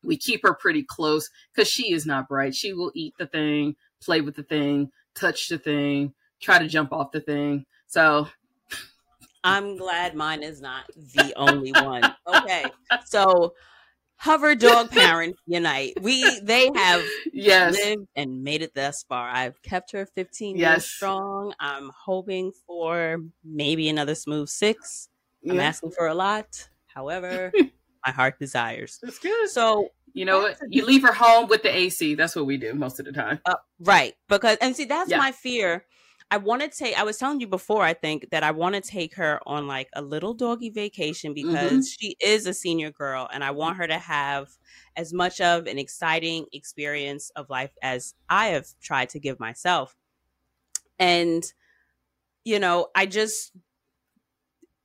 We keep her pretty close because she is not bright. She will eat the thing, play with the thing, touch the thing, try to jump off the thing. So I'm glad mine is not the only one. Okay. So hover dog parent unite. We they have yes lived and made it thus far. I've kept her 15 yes. years strong. I'm hoping for maybe another smooth six. I'm yeah. asking for a lot. However, my heart desires. That's good. So you know what? You leave her home with the AC. That's what we do most of the time. Uh, right. Because and see that's yeah. my fear I want to take, I was telling you before, I think that I want to take her on like a little doggy vacation because mm-hmm. she is a senior girl and I want her to have as much of an exciting experience of life as I have tried to give myself. And, you know, I just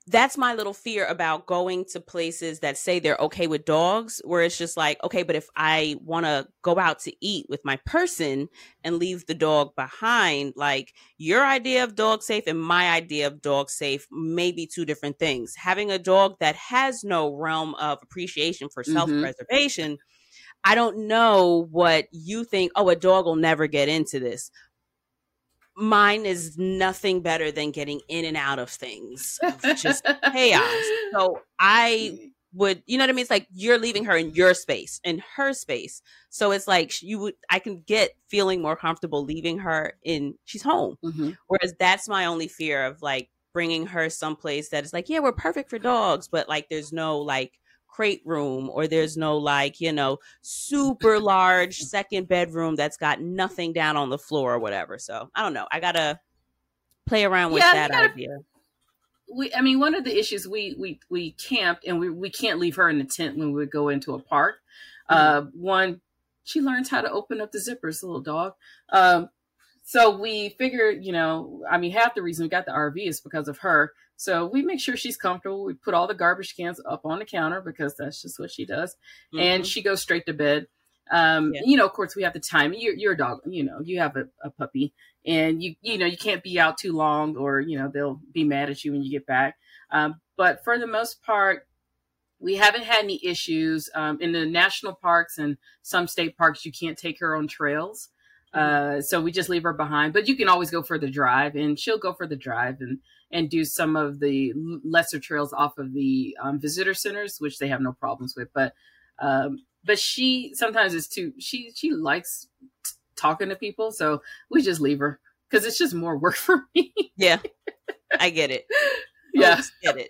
that's my little fear about going to places that say they're okay with dogs where it's just like okay but if i want to go out to eat with my person and leave the dog behind like your idea of dog safe and my idea of dog safe may be two different things having a dog that has no realm of appreciation for mm-hmm. self-preservation I don't know what you think. Oh, a dog will never get into this mine is nothing better than getting in and out of things just chaos. So i would you know what i mean? It's like you're leaving her in your space in her space. So it's like you would i can get feeling more comfortable leaving her in she's home. Mm-hmm. whereas that's my only fear of like bringing her someplace that is like yeah we're perfect for dogs but like there's no like crate room or there's no like you know super large second bedroom that's got nothing down on the floor or whatever. So i don't know. I gotta play around with yeah, that gotta, idea. We i mean one of the issues we we we camped and we, we can't leave her in the tent when we go into a park. Mm-hmm. uh one she learns how to open up the zippers little dog. Um so we figured you know i mean half the reason we got the rv is because of her so we make sure she's comfortable. We put all the garbage cans up on the counter because that's just what she does. Mm-hmm. And she goes straight to bed. Um, yeah. you know, of course we have the time. You're, you're a dog, you know, you have a, a, puppy and you, you know, you can't be out too long or, you know, they'll be mad at you when you get back. Um, but for the most part, we haven't had any issues um, in the national parks and some state parks. You can't take her on trails. Mm-hmm. Uh, so we just leave her behind, but you can always go for the drive and she'll go for the drive and and do some of the lesser trails off of the um, visitor centers, which they have no problems with. But um, but she sometimes is too she she likes t- talking to people, so we just leave her because it's just more work for me. yeah, I get it. Yeah, get it.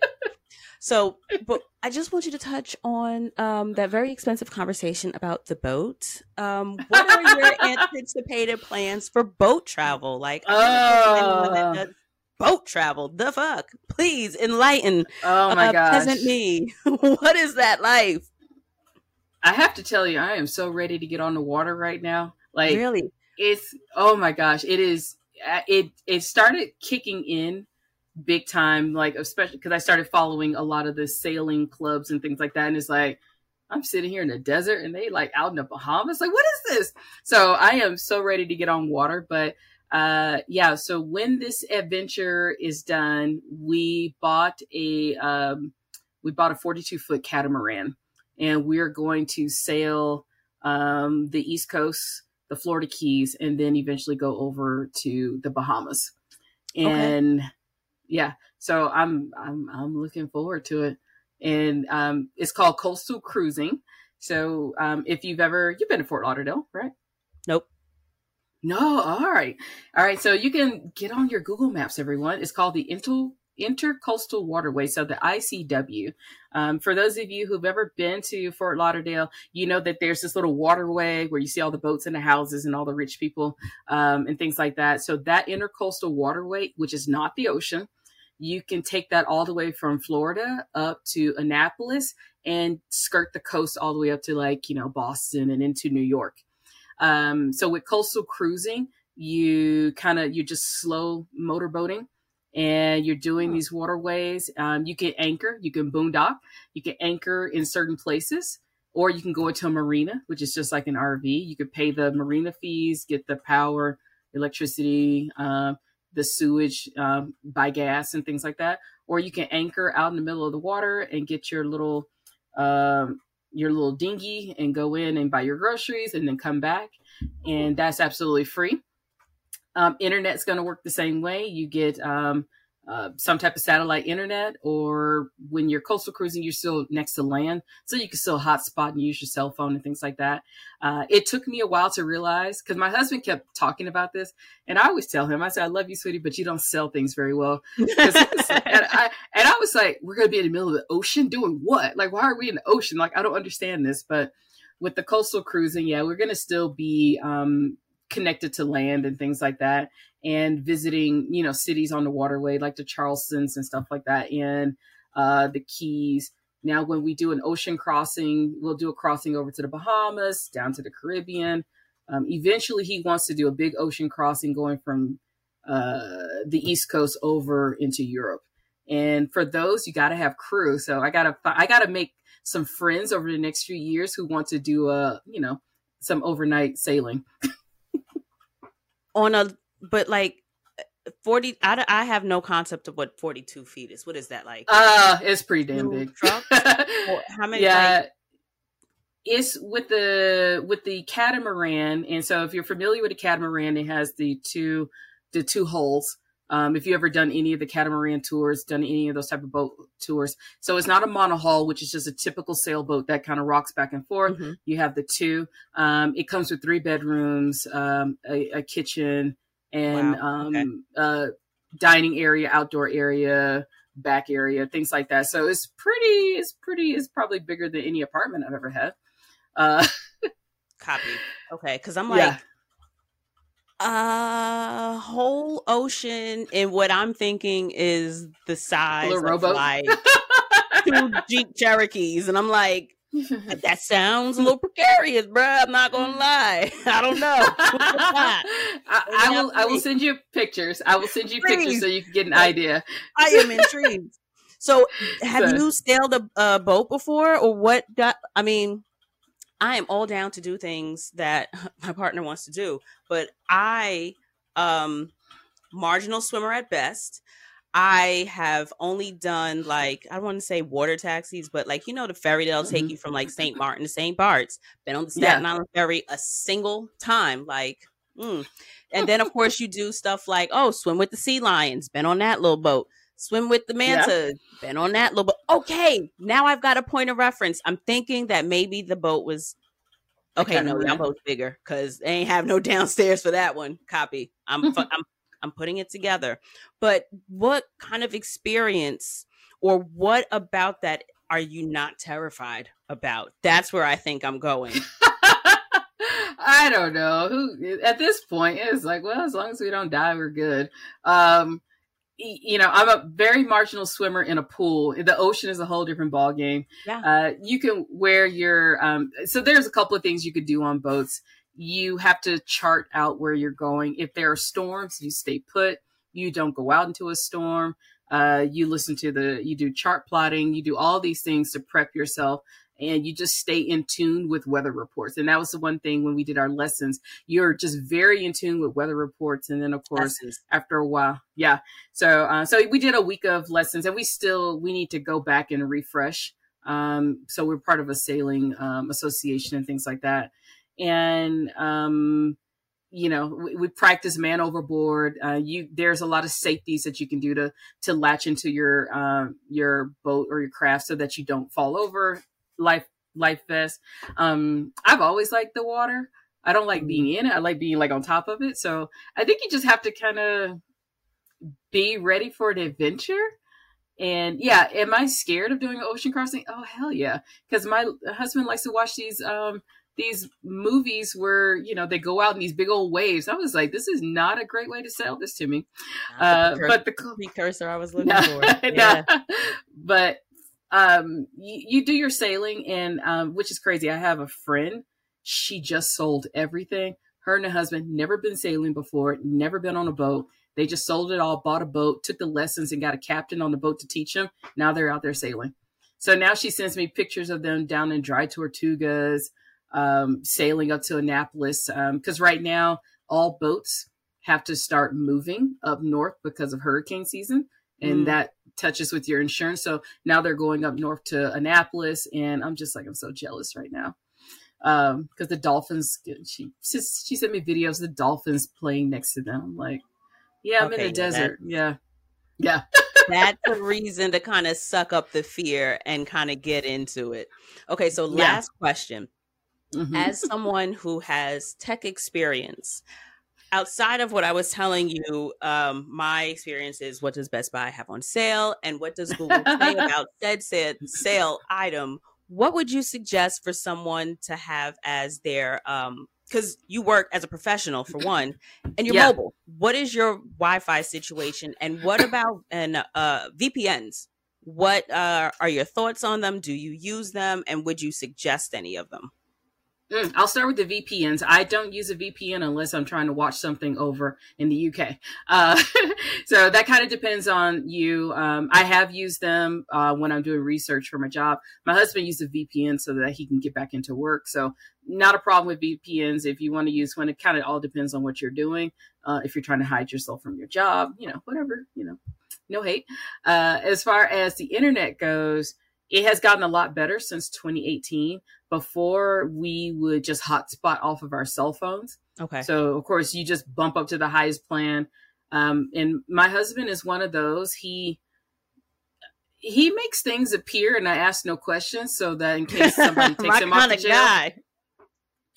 So, but I just want you to touch on um, that very expensive conversation about the boat. Um, what are your anticipated plans for boat travel? Like, oh boat travel. The fuck? Please enlighten. Oh my uh, gosh. Peasant me. what is that life? I have to tell you, I am so ready to get on the water right now. Like really, it's oh my gosh, it is. Uh, it it started kicking in big time, like especially because I started following a lot of the sailing clubs and things like that, and it's like I'm sitting here in the desert and they like out in the Bahamas. Like, what is this? So I am so ready to get on water, but uh, yeah, so when this adventure is done, we bought a um, we bought a 42 foot catamaran, and we're going to sail um, the East Coast, the Florida Keys, and then eventually go over to the Bahamas. And okay. yeah, so I'm I'm I'm looking forward to it. And um, it's called coastal cruising. So um, if you've ever you've been to Fort Lauderdale, right? Nope. No, all right. All right. So you can get on your Google Maps, everyone. It's called the Inter- Intercoastal Waterway, so the ICW. Um, for those of you who've ever been to Fort Lauderdale, you know that there's this little waterway where you see all the boats and the houses and all the rich people um, and things like that. So that intercoastal waterway, which is not the ocean, you can take that all the way from Florida up to Annapolis and skirt the coast all the way up to like, you know, Boston and into New York. Um, so with coastal cruising, you kind of you're just slow motorboating and you're doing these waterways. Um, you can anchor, you can boondock, you can anchor in certain places, or you can go into a marina, which is just like an RV. You could pay the marina fees, get the power, electricity, uh, the sewage um, by gas and things like that. Or you can anchor out in the middle of the water and get your little um, your little dinghy and go in and buy your groceries and then come back, and that's absolutely free. Um, internet's going to work the same way. You get um, uh, some type of satellite internet, or when you're coastal cruising, you're still next to land, so you can still hotspot and use your cell phone and things like that. Uh, it took me a while to realize because my husband kept talking about this, and I always tell him, I said, "I love you, sweetie, but you don't sell things very well." and, I, and I was like, "We're to be in the middle of the ocean doing what? Like, why are we in the ocean? Like, I don't understand this." But with the coastal cruising, yeah, we're to still be um, connected to land and things like that and visiting you know cities on the waterway like the charlestons and stuff like that and uh, the keys. Now when we do an ocean crossing we'll do a crossing over to the bahamas down to the caribbean. Um, eventually he wants to do a big ocean crossing going from uh, the east coast over into europe. And for those you got to have crew. So i gotta i gotta make some friends over the next few years who want to do a you know some overnight sailing. On a but like 40 I, I have no concept of what 42 feet is. What is that like? Uh it's pretty damn big. how many yeah. like, it's with the with the catamaran and so if you're familiar with a catamaran it has the two the two hulls. Um, if you ever done any of the catamaran tours, done any of those type of boat tours, so it's not a monohull, which is just a typical sailboat that kind of rocks back and forth. Mm-hmm. You have the two. Um, it comes with three bedrooms, um, a, a, kitchen, and wow. okay. Um, uh, dining area, outdoor area, back area, things like that. So it's pretty. It's pretty. It's probably bigger than any apartment I've ever had. Uh, Copy. Okay, because I'm like. Yeah a whole ocean, and what I'm thinking is the size of rowboat. like two Jeep Cherokees, and I'm like, that sounds a little precarious, bro. I'm not gonna lie. I don't know. I, I, will. I will send you pictures. I will send you Please. pictures so you can get an idea. I am intrigued. So, have so. you sailed a, a, boat before, or what? Got? I mean, I am all down to do things that my partner wants to do, but I um marginal swimmer at best. I have only done like I don't want to say water taxis, but like you know the ferry that'll take mm-hmm. you from like St. Martin to St. Bart's. Been on the Staten yeah. Island ferry a single time, like, mm. and then of course you do stuff like oh swim with the sea lions. Been on that little boat. Swim with the manta. Yeah. Been on that little boat. Okay, now I've got a point of reference. I'm thinking that maybe the boat was Okay, no, y'all both bigger because they ain't have no downstairs for that one. Copy. I'm I'm I'm putting it together. But what kind of experience or what about that are you not terrified about? That's where I think I'm going. I don't know. Who at this point is like, well, as long as we don't die, we're good. Um you know, I'm a very marginal swimmer in a pool. The ocean is a whole different ball game. Yeah. Uh, you can wear your um, so there's a couple of things you could do on boats. You have to chart out where you're going. If there are storms, you stay put. You don't go out into a storm. Uh, you listen to the you do chart plotting. You do all these things to prep yourself and you just stay in tune with weather reports. And that was the one thing when we did our lessons, you're just very in tune with weather reports. And then of course, lessons. after a while, yeah. So, uh, so we did a week of lessons and we still, we need to go back and refresh. Um, so we're part of a sailing, um, association and things like that. And, um, you know we, we, practice man overboard uh, you there's a lot of safeties that you can do to to latch into your uh, your boat or your craft so that you don't fall over life life vest. Um, I've always liked the water. I don't like being in it. I like being like on top of it. So I think you just have to kind of be ready for an adventure. And yeah, am I scared of doing an ocean crossing? Oh hell yeah! Because my husband likes to watch these um these movies where you know they go out in these big old waves. I was like, this is not a great way to sell this to me. Uh, the but the precursor I was looking for, yeah. But um, you, you do your sailing, and um, which is crazy. I have a friend. She just sold everything. Her and her husband never been sailing before, never been on a boat. They just sold it all, bought a boat, took the lessons, and got a captain on the boat to teach them. Now they're out there sailing. So now she sends me pictures of them down in Dry Tortugas, um, sailing up to Annapolis. Because um, right now, all boats have to start moving up north because of hurricane season, and mm. that touches with your insurance. So now they're going up north to Annapolis, and I'm just like I'm so jealous right now because um, the dolphins. She she sent me videos of the dolphins playing next to them. like, yeah, I'm okay, in the yeah, desert. That, yeah, yeah. that's a reason to kind of suck up the fear and kind of get into it. Okay, so last yeah. question. Mm-hmm. As someone who has tech experience, outside of what I was telling you, um, my experience is what does Best Buy have on sale and what does Google say about said, said sale item? What would you suggest for someone to have as their um, because you work as a professional for one and you're yeah. mobile what is your wi-fi situation and what about and uh vpns what uh, are your thoughts on them do you use them and would you suggest any of them Mm, I'll start with the VPNs. I don't use a VPN unless I'm trying to watch something over in the UK. Uh, so that kind of depends on you. Um, I have used them uh, when I'm doing research for my job. My husband uses a VPN so that he can get back into work. So not a problem with VPNs if you want to use one. It kind of all depends on what you're doing. Uh, if you're trying to hide yourself from your job, you know, whatever, you know, no hate. Uh, as far as the internet goes, it has gotten a lot better since 2018 before we would just hotspot off of our cell phones. Okay. So of course you just bump up to the highest plan. Um, and my husband is one of those. He he makes things appear, and I ask no questions, so that in case somebody takes him off the jail. Guy.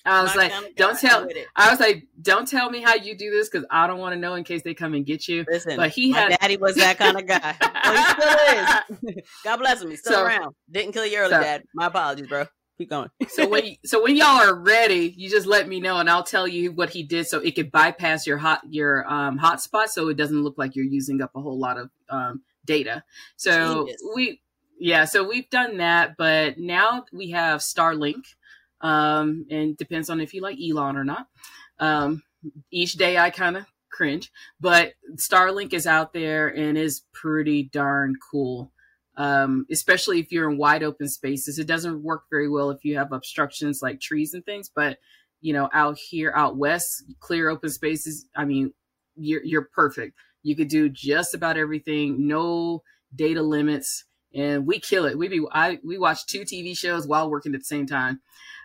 I was My like, don't tell. I was like, don't tell me how you do this because I don't want to know in case they come and get you. Listen, but he had daddy was that kind of guy. well, he still is. God bless him. He's still so, around. Didn't kill you early, so, Dad. My apologies, bro. Keep going. so when so when y'all are ready, you just let me know and I'll tell you what he did so it could bypass your hot your um hotspot so it doesn't look like you're using up a whole lot of um data. So Genius. we yeah, so we've done that, but now we have Starlink. Um and depends on if you like Elon or not. Um each day I kind of cringe, but Starlink is out there and is pretty darn cool um, especially if you're in wide open spaces. It doesn't work very well if you have obstructions like trees and things, but you know, out here, out west, clear open spaces. I mean, you're you're perfect. You could do just about everything. No data limits, and we kill it. We be I we watch two TV shows while working at the same time.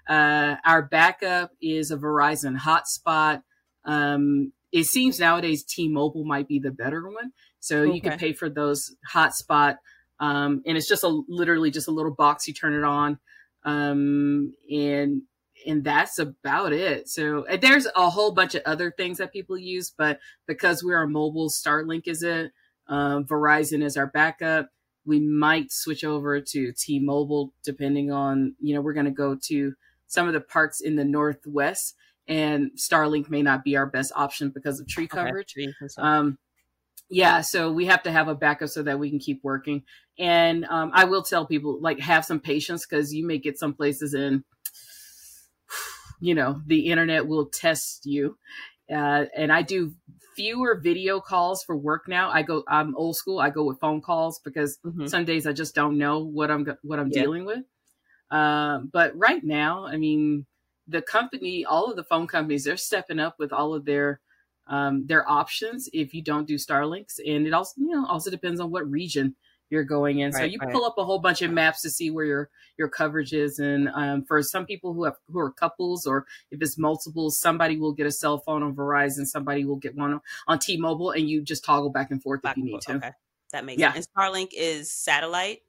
Uh, our backup is a Verizon hotspot. Um, it seems nowadays T-Mobile might be the better one, so okay. you can pay for those hotspot um, and it's just a literally just a little box. You turn it on, um, and and that's about it. So there's a whole bunch of other things that people use, but because we're a mobile, Starlink is it. Um, Verizon is our backup. We might switch over to T-Mobile depending on you know we're going to go to some of the parts in the Northwest, and Starlink may not be our best option because of tree coverage. Okay. Um, yeah, so we have to have a backup so that we can keep working. And um, I will tell people like have some patience because you may get some places and you know the internet will test you. Uh, and I do fewer video calls for work now. I go I'm old school. I go with phone calls because mm-hmm. some days I just don't know what I'm what I'm yeah. dealing with. Uh, but right now, I mean, the company, all of the phone companies, they're stepping up with all of their um, their options if you don't do Starlinks, and it also you know also depends on what region you're going in. Right, so you right. pull up a whole bunch of maps to see where your your coverage is, and um, for some people who have who are couples or if it's multiples, somebody will get a cell phone on Verizon, somebody will get one on T-Mobile, and you just toggle back and forth back if you need to. Okay, that makes yeah. sense. And Starlink is satellite.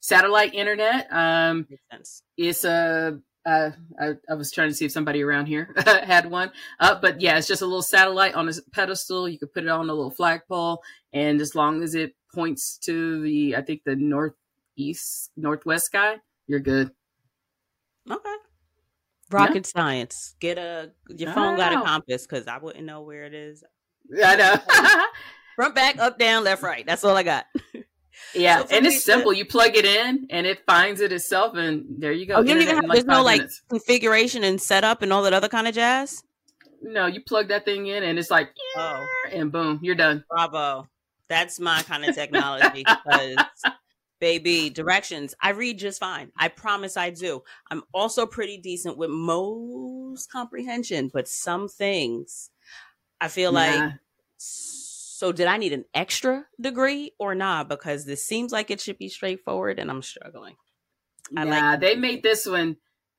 Satellite internet. Um, makes sense. It's a uh, I, I, was trying to see if somebody around here had one. Uh, but yeah, it's just a little satellite on a pedestal. You could put it on a little flagpole, and as long as it points to the, I think the northeast, northwest sky, you're good. Okay. Rocket yeah. science. Get a your phone got a compass because I wouldn't know where it is. I know. Front, back, up, down, left, right. That's all I got. Yeah, so and it's simple. To... You plug it in, and it finds it itself, and there you go. Oh, you don't even have, there's no like configuration and setup and all that other kind of jazz. No, you plug that thing in, and it's like, oh. and boom, you're done. Bravo, that's my kind of technology. Because, baby, directions I read just fine. I promise I do. I'm also pretty decent with most comprehension, but some things I feel yeah. like so did I need an extra degree or not? Because this seems like it should be straightforward and I'm struggling. I yeah, like- they made this one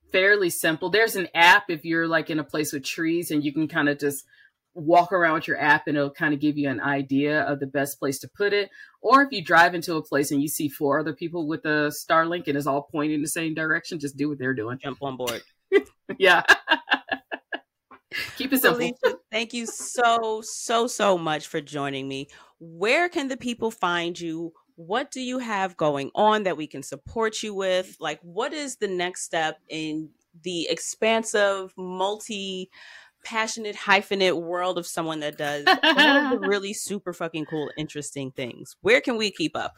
fairly simple. There's an app if you're like in a place with trees and you can kind of just walk around with your app and it'll kind of give you an idea of the best place to put it. Or if you drive into a place and you see four other people with a Starlink and it's all pointing in the same direction, just do what they're doing. Jump on board. yeah. Keep it simple. Alicia, thank you so, so, so much for joining me. Where can the people find you? What do you have going on that we can support you with? Like, what is the next step in the expansive, multi passionate, hyphenate world of someone that does really super fucking cool, interesting things? Where can we keep up?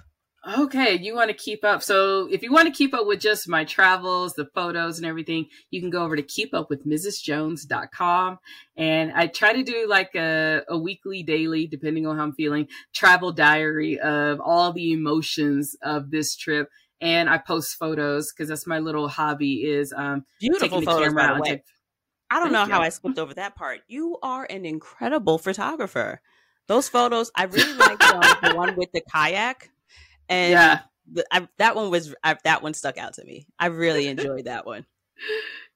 Okay, you want to keep up. So if you want to keep up with just my travels, the photos and everything, you can go over to keepupwithmrsjones.com. And I try to do like a, a weekly, daily, depending on how I'm feeling, travel diary of all the emotions of this trip. And I post photos because that's my little hobby is um beautiful taking the photos, camera out. Take... I don't know you. how I skipped over that part. You are an incredible photographer. Those photos, I really like the one with the kayak and yeah. I, that one was I, that one stuck out to me. I really enjoyed that one.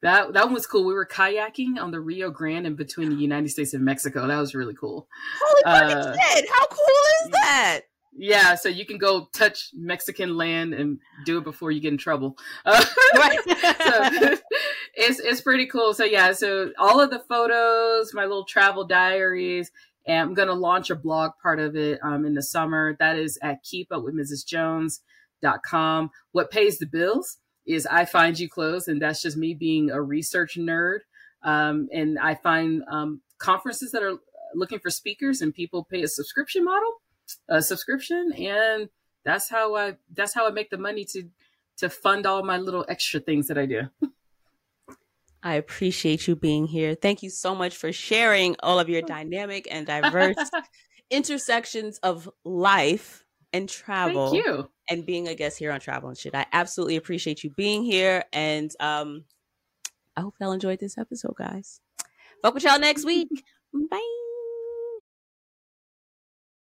That that one was cool. We were kayaking on the Rio Grande in between the United States and Mexico. That was really cool. Holy uh, shit! How cool is that? Yeah, so you can go touch Mexican land and do it before you get in trouble. Uh, right. so it's it's pretty cool. So yeah, so all of the photos, my little travel diaries, and I'm going to launch a blog part of it um, in the summer. That is at keepupwithmrsjones.com. What pays the bills is I find you clothes, and that's just me being a research nerd. Um, and I find um, conferences that are looking for speakers, and people pay a subscription model, a subscription, and that's how I that's how I make the money to to fund all my little extra things that I do. I appreciate you being here. Thank you so much for sharing all of your dynamic and diverse intersections of life and travel. Thank you. And being a guest here on Travel and Shit. I absolutely appreciate you being here. And um, I hope y'all enjoyed this episode, guys. Fuck with y'all next week. Bye.